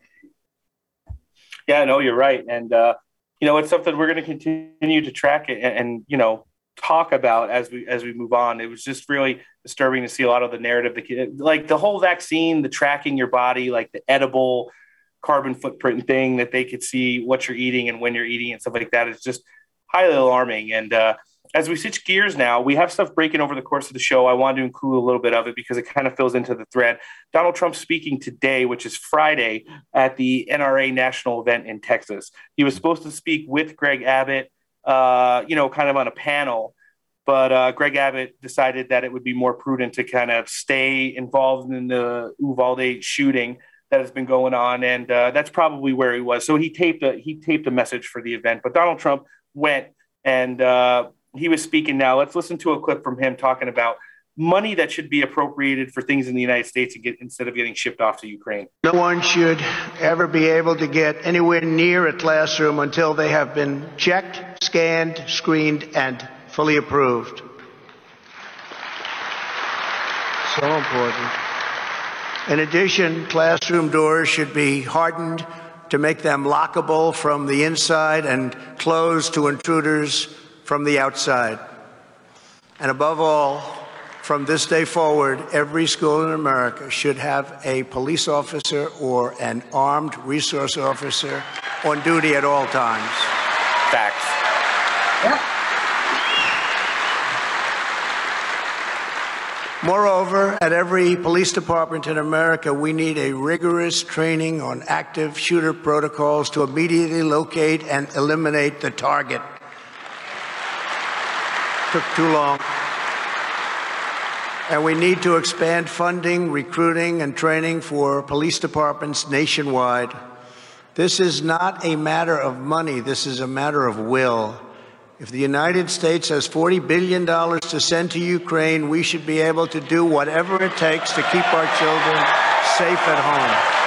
Yeah, no, you're right, and uh, you know it's something we're going to continue to track it and, and you know talk about as we as we move on. It was just really disturbing to see a lot of the narrative, like the whole vaccine, the tracking your body, like the edible carbon footprint thing that they could see what you're eating and when you're eating and stuff like that is just highly alarming. And uh, as we switch gears now, we have stuff breaking over the course of the show. I wanted to include a little bit of it because it kind of fills into the thread. Donald Trump speaking today, which is Friday, at the NRA national event in Texas. He was supposed to speak with Greg Abbott, uh, you know, kind of on a panel. But uh, Greg Abbott decided that it would be more prudent to kind of stay involved in the Uvalde shooting that has been going on, and uh, that's probably where he was. So he taped a he taped a message for the event. But Donald Trump went and uh, he was speaking. Now let's listen to a clip from him talking about money that should be appropriated for things in the United States get, instead of getting shipped off to Ukraine. No one should ever be able to get anywhere near a classroom until they have been checked, scanned, screened, and fully approved. So important. In addition, classroom doors should be hardened to make them lockable from the inside and closed to intruders from the outside. And above all, from this day forward, every school in America should have a police officer or an armed resource officer on duty at all times. Facts. Moreover, at every police department in America, we need a rigorous training on active shooter protocols to immediately locate and eliminate the target. Took too long. And we need to expand funding, recruiting, and training for police departments nationwide. This is not a matter of money, this is a matter of will. If the United States has $40 billion to send to Ukraine, we should be able to do whatever it takes to keep our children safe at home.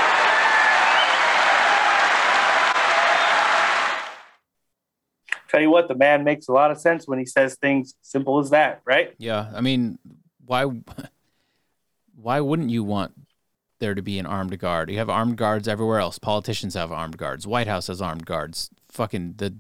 Tell you what, the man makes a lot of sense when he says things simple as that, right? Yeah, I mean, why why wouldn't you want there to be an armed guard? You have armed guards everywhere else. Politicians have armed guards. White House has armed guards. Fucking the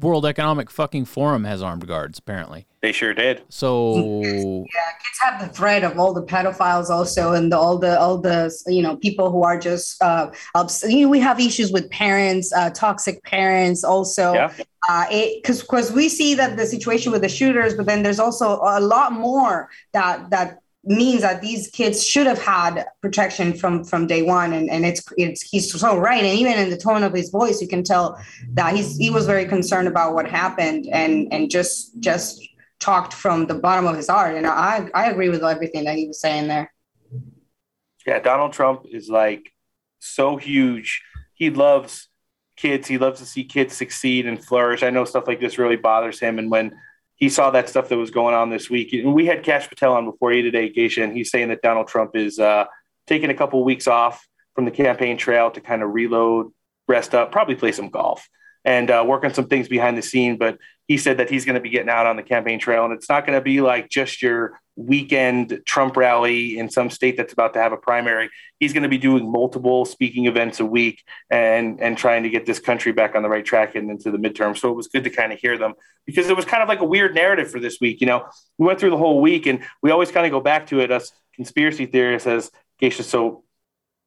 World Economic fucking Forum has armed guards. Apparently, They sure did. so Yeah, kids have the threat of all the pedophiles also, and the, all the all the you know people who are just uh, obs- you know, we have issues with parents, uh, toxic parents also. Yeah. Uh, because because we see that the situation with the shooters, but then there's also a lot more that that means that these kids should have had protection from from day one and and it's it's he's so right and even in the tone of his voice you can tell that he's he was very concerned about what happened and and just just talked from the bottom of his heart and i i agree with everything that he was saying there Yeah, Donald Trump is like so huge. He loves kids. He loves to see kids succeed and flourish. I know stuff like this really bothers him. And when he saw that stuff that was going on this week, and we had Kash Patel on before he today, Geisha, and he's saying that Donald Trump is uh, taking a couple weeks off from the campaign trail to kind of reload, rest up, probably play some golf and uh, work on some things behind the scene. But he said that he's going to be getting out on the campaign trail, and it's not going to be like just your weekend Trump rally in some state that's about to have a primary. He's going to be doing multiple speaking events a week and and trying to get this country back on the right track and into the midterm. So it was good to kind of hear them because it was kind of like a weird narrative for this week. You know, we went through the whole week, and we always kind of go back to it. Us conspiracy theorists, as Geisha so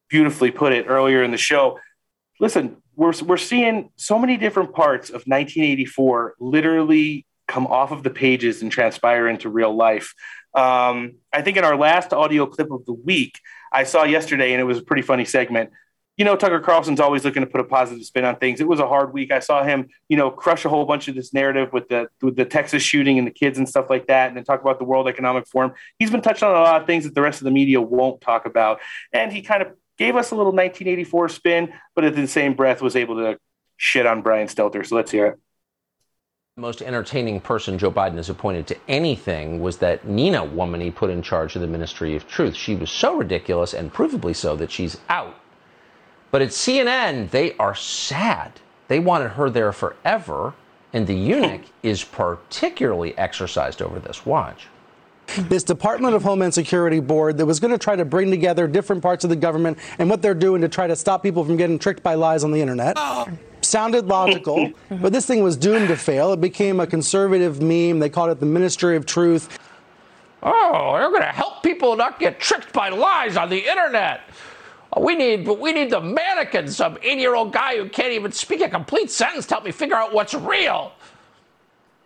beautifully put it earlier in the show. Listen, we're we're seeing so many different parts of 1984 literally come off of the pages and transpire into real life. Um, I think in our last audio clip of the week, I saw yesterday, and it was a pretty funny segment. You know, Tucker Carlson's always looking to put a positive spin on things. It was a hard week. I saw him, you know, crush a whole bunch of this narrative with the with the Texas shooting and the kids and stuff like that, and then talk about the World Economic Forum. He's been touching on a lot of things that the rest of the media won't talk about, and he kind of gave us a little 1984 spin, but at the same breath was able to shit on Brian Stelter. So let's hear it. The most entertaining person Joe Biden has appointed to anything was that Nina woman he put in charge of the Ministry of Truth. She was so ridiculous and provably so that she's out. But at CNN, they are sad. They wanted her there forever, and the eunuch is particularly exercised over this. Watch. This Department of Homeland Security board that was going to try to bring together different parts of the government and what they're doing to try to stop people from getting tricked by lies on the internet. Oh. Sounded logical, but this thing was doomed to fail. It became a conservative meme. They called it the Ministry of Truth. Oh, they're going to help people not get tricked by lies on the internet. We need, but we need the mannequin, some 80 year old guy who can't even speak a complete sentence to help me figure out what's real.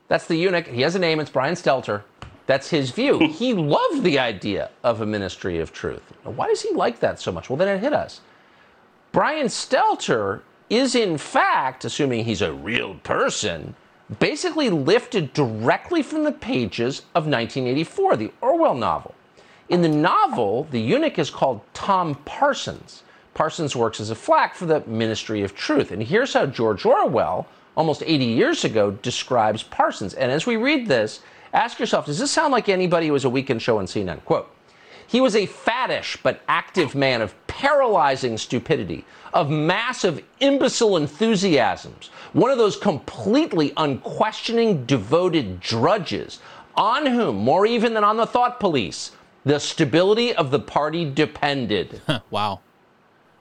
That's the eunuch. He has a name. It's Brian Stelter. That's his view. Hmm. he loved the idea of a ministry of truth. Why does he like that so much? Well, then it hit us. Brian Stelter is, in fact, assuming he's a real person, basically lifted directly from the pages of 1984, the Orwell novel. In the novel, the eunuch is called Tom Parsons. Parsons works as a flack for the Ministry of Truth. And here's how George Orwell, almost 80 years ago, describes Parsons. And as we read this, ask yourself does this sound like anybody who was a weekend show on CNN? Quote, he was a faddish but active man of paralyzing stupidity, of massive imbecile enthusiasms, one of those completely unquestioning, devoted drudges on whom, more even than on the thought police, the stability of the party depended. wow.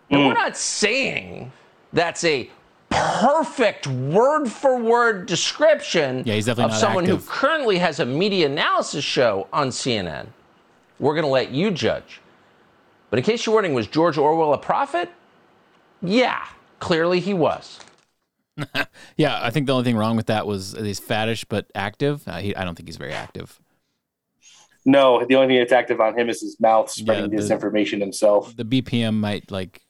And we're hmm. not saying that's a perfect word for word description Yeah, he's definitely of not someone active. who currently has a media analysis show on CNN. We're going to let you judge. But in case you're wondering, was George Orwell a prophet? Yeah, clearly he was. Yeah, I think the only thing wrong with that was he's faddish but active. Uh, he, I don't think he's very active. No, the only thing that's active on him is his mouth spreading the- disinformation himself. The BPM might like,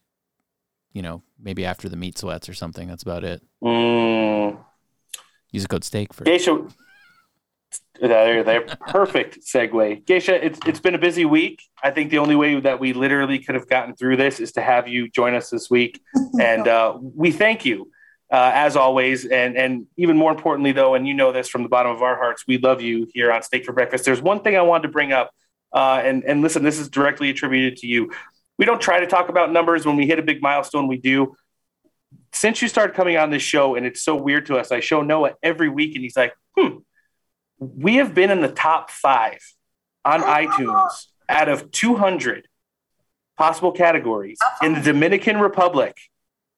you know, maybe after the meat sweats or something. That's about it. Mm. Use a code steak for Geisha, there, there, perfect segue. Geisha, it's it's been a busy week. I think the only way that we literally could have gotten through this is to have you join us this week, and uh, we thank you uh, as always. And and even more importantly, though, and you know this from the bottom of our hearts, we love you here on Steak for Breakfast. There's one thing I wanted to bring up, uh, and and listen, this is directly attributed to you. We don't try to talk about numbers when we hit a big milestone. We do since you started coming on this show, and it's so weird to us, I show Noah every week, and he's like, hmm, we have been in the top five on iTunes out of 200 possible categories in the Dominican Republic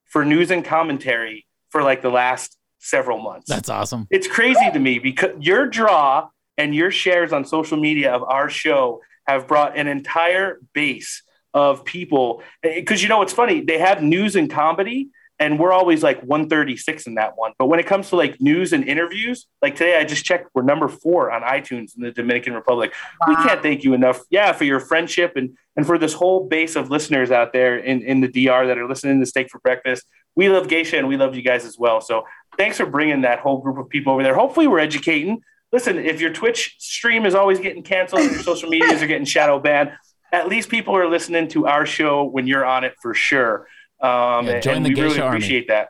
for news and commentary for like the last several months. That's awesome. It's crazy to me because your draw and your shares on social media of our show have brought an entire base of people. Eh, because you know what's funny? They have news and comedy, and we're always like 136 in that one. But when it comes to like news and interviews, like today I just checked, we're number four on iTunes in the Dominican Republic. We can't thank you enough, yeah, for your friendship and and for this whole base of listeners out there in, in the DR that are listening to Steak for Breakfast. We love Geisha and we love you guys as well. So thanks for bringing that whole group of people over there. Hopefully we're educating. Listen, if your Twitch stream is always getting canceled and your social medias are getting shadow banned, at least people are listening to our show when you're on it for sure. Um, Yeah, join and the we really Army. appreciate that.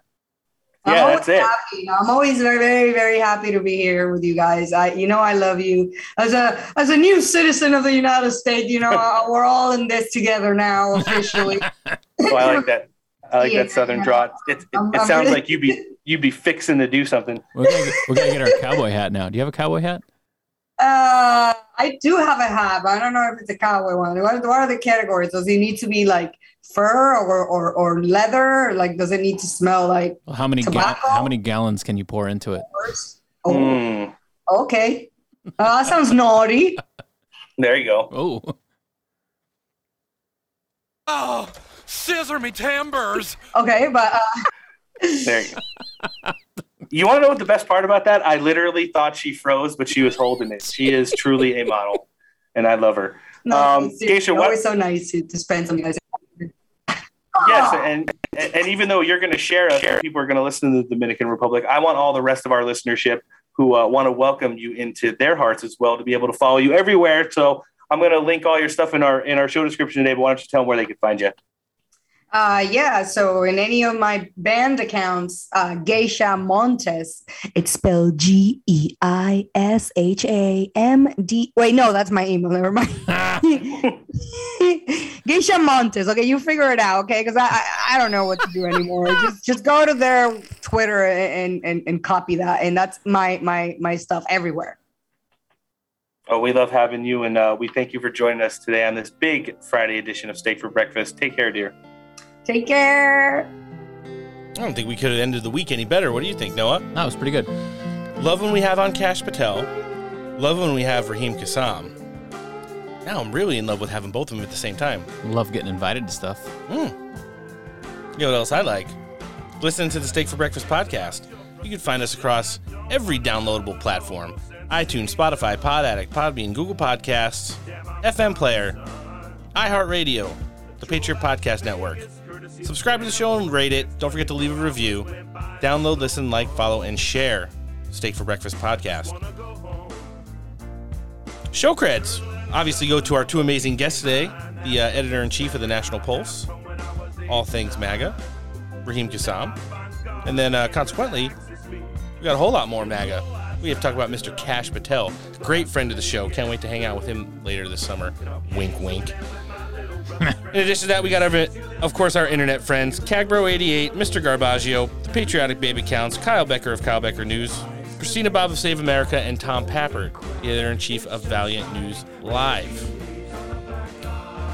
I'm Yeah, that's it. happy. I'm always very, very, very happy to be here with you guys. I, you know, I love you as a as a new citizen of the United States. You know, uh, we're all in this together now officially. So I like that. I like Yeah, that southern yeah. draw. It, it, I'm- it I'm sounds really- like you be you'd be fixing to do something. We're gonna, get, we're gonna get our cowboy hat now. Do you have a cowboy hat? Uh, I do have a hat, I don't know if it's a cowboy one. What, what are the categories? Does it need to be like fur or or, or leather? Like, does it need to smell like? Well, how many ga- how many gallons can you pour into it? Oh, Mm, okay. Uh, that sounds naughty. there you go. Oh, Oh, scissor me timbers. Okay, but uh, There you go. You want to know what the best part about that? I literally thought she froze, but she was holding it. She is truly a model, and I love her. no, um, it's, Geisha, what, always so nice to, to spend some guys. Yes, and and even though you're going to share us, people are going to listen to the Dominican Republic. I want all the rest of our listenership who uh, want to welcome you into their hearts as well to be able to follow you everywhere. So I'm going to link all your stuff in our in our show description today. But why don't you tell them where they can find you? Uh, yeah, so in any of my band accounts, uh, Geisha Montes, it's spelled G E I S H A M D. Wait, no, that's my email. Never mind. Geisha Montes. Okay, you figure it out. Okay, because I, I I don't know what to do anymore. just just go to their Twitter and and and copy that, and that's my my my stuff everywhere. Oh, we love having you, and uh, we thank you for joining us today on this big Friday edition of Steak for Breakfast. Take care, dear. Take care. I don't think we could have ended the week any better. What do you think, Noah? that was pretty good. Love when we have on Kash Patel. Love when we have Raheem Kassam. Now I'm really in love with having both of them at the same time. Love getting invited to stuff. Mm. You know what else I like? Listening to the Steak for Breakfast podcast. You can find us across every downloadable platform iTunes, Spotify, Pod Addict, Podbean, Google Podcasts, FM Player, iHeartRadio, the Patriot Podcast Network. Subscribe to the show and rate it. Don't forget to leave a review. Download, listen, like, follow, and share Steak for Breakfast podcast. Show creds. Obviously, go to our two amazing guests today the uh, editor in chief of the National Pulse, all things MAGA, Raheem Kassam. And then, uh, consequently, we got a whole lot more MAGA. We have to talk about Mr. Kash Patel, great friend of the show. Can't wait to hang out with him later this summer. Wink, wink. In addition to that, we got our, of course, our internet friends, Cagbro88, Mr. Garbaggio, the Patriotic Baby Counts, Kyle Becker of Kyle Becker News, Christina Bobb of Save America, and Tom Pappert, the editor in chief of Valiant News Live.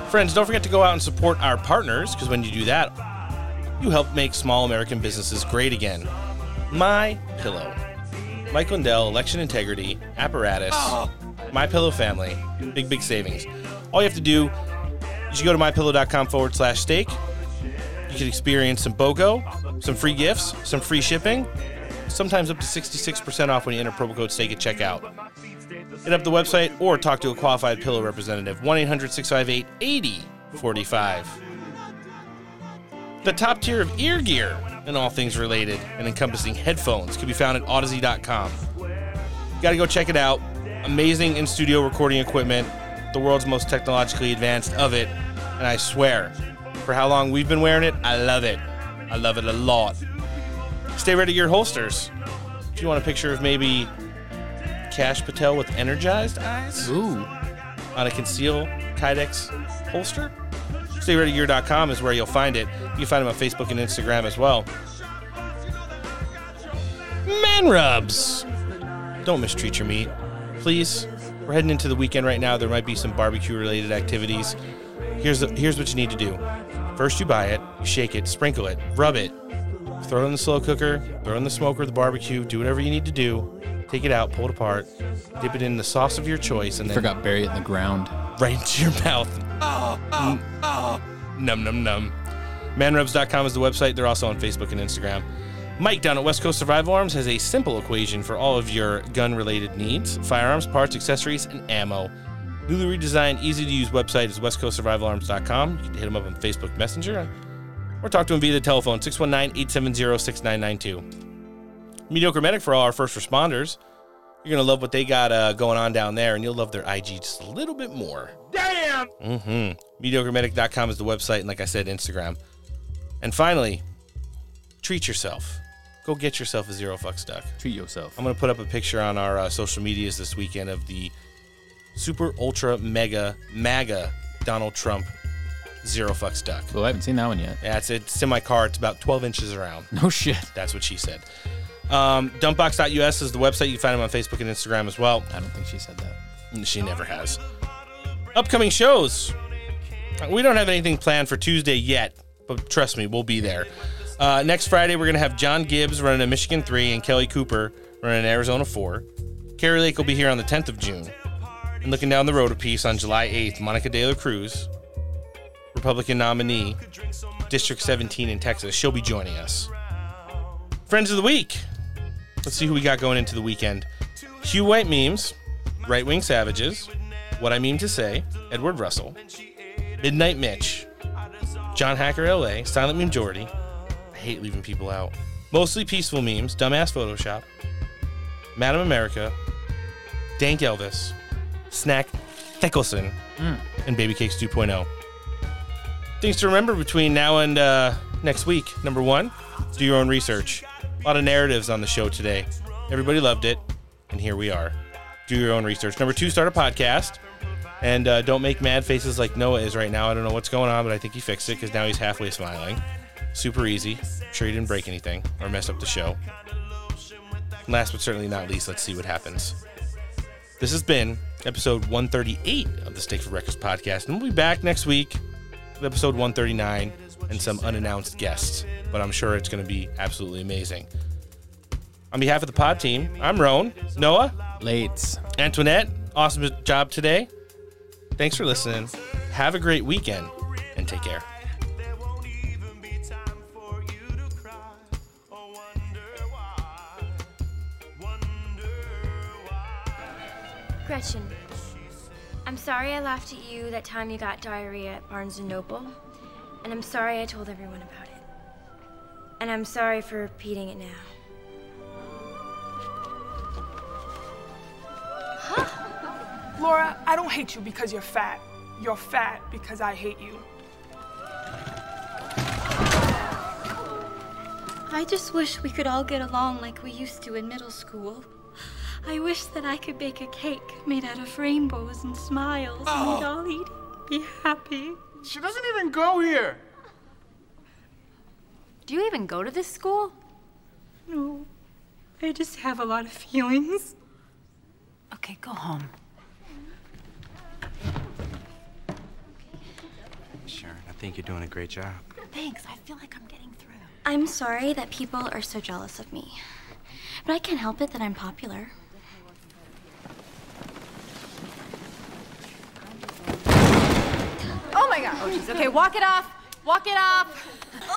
Friends, don't forget to go out and support our partners, because when you do that, you help make small American businesses great again. My Pillow. Mike Lindell, election integrity, apparatus, oh. My Pillow family, big big savings. All you have to do you go to mypillow.com forward slash steak. You can experience some BOGO, some free gifts, some free shipping, sometimes up to 66% off when you enter promo code steak at checkout. Hit up the website or talk to a qualified pillow representative. 1 800 658 8045. The top tier of ear gear and all things related and encompassing headphones can be found at audeze.com. You gotta go check it out. Amazing in studio recording equipment, the world's most technologically advanced of it, and I swear, for how long we've been wearing it, I love it. I love it a lot. Stay ready your holsters. If you want a picture of maybe Kash Patel with energized eyes, ooh, on a conceal Kydex holster, StayReadyGear.com is where you'll find it. You can find them on Facebook and Instagram as well. Man rubs. Don't mistreat your meat, please. We're heading into the weekend right now. There might be some barbecue-related activities. Here's the, here's what you need to do. First, you buy it, you shake it, sprinkle it, rub it, throw it in the slow cooker, throw it in the smoker, the barbecue. Do whatever you need to do. Take it out, pull it apart, dip it in the sauce of your choice, and then Forgot bury it in the ground. right into your mouth. Mm. Num num num. Manrubs.com is the website. They're also on Facebook and Instagram. Mike down at West Coast Survival Arms has a simple equation for all of your gun related needs firearms, parts, accessories, and ammo. Newly redesigned, easy to use website is westcoastsurvivalarms.com. You can hit him up on Facebook Messenger or talk to him via the telephone 619 870 6992. Mediocre Medic for all our first responders. You're going to love what they got uh, going on down there, and you'll love their IG just a little bit more. Damn! Mm-hmm. MediocreMedic.com is the website, and like I said, Instagram. And finally, treat yourself. Go get yourself a zero fuck duck. Treat yourself. I'm going to put up a picture on our uh, social medias this weekend of the super ultra mega maga Donald Trump zero fucks duck. Oh, I haven't seen that one yet. Yeah, it's, it's in my car. It's about 12 inches around. No shit. That's what she said. Um, dumpbox.us is the website. You can find them on Facebook and Instagram as well. I don't think she said that. She never has. Upcoming shows. We don't have anything planned for Tuesday yet, but trust me, we'll be there. Uh, next Friday, we're going to have John Gibbs running a Michigan 3 and Kelly Cooper running an Arizona 4. Kari Lake will be here on the 10th of June. And looking down the road a piece on July 8th, Monica De La Cruz, Republican nominee, District 17 in Texas. She'll be joining us. Friends of the Week. Let's see who we got going into the weekend. Hugh White memes, Right Wing Savages, What I Mean to Say, Edward Russell, Midnight Mitch, John Hacker LA, Silent Meme Jordy. I hate leaving people out. Mostly peaceful memes, Dumbass Photoshop, Madam America, Dank Elvis, Snack Thickelson, Mm. and Baby Cakes 2.0. Things to remember between now and uh, next week. Number one, do your own research. A lot of narratives on the show today. Everybody loved it, and here we are. Do your own research. Number two, start a podcast. And uh, don't make mad faces like Noah is right now. I don't know what's going on, but I think he fixed it because now he's halfway smiling. Super easy. I'm sure you didn't break anything or mess up the show. Last but certainly not least, let's see what happens. This has been episode 138 of the Steak for Breakfast podcast, and we'll be back next week with episode 139 and some unannounced guests. But I'm sure it's going to be absolutely amazing. On behalf of the pod team, I'm Roan, Noah, Lates, Antoinette. Awesome job today. Thanks for listening. Have a great weekend and take care. Gretchen, I'm sorry I laughed at you that time you got diarrhea at Barnes & Noble, and I'm sorry I told everyone about it. And I'm sorry for repeating it now. Huh? Laura, I don't hate you because you're fat. You're fat because I hate you. I just wish we could all get along like we used to in middle school. I wish that I could bake a cake made out of rainbows and smiles, and we'd all eat it, be happy. She doesn't even go here. Do you even go to this school? No. I just have a lot of feelings. Okay, go home. Sharon, I think you're doing a great job. Thanks. I feel like I'm getting through. I'm sorry that people are so jealous of me. But I can't help it that I'm popular. My god. Oh, jeez. Okay, walk it off. Walk it off.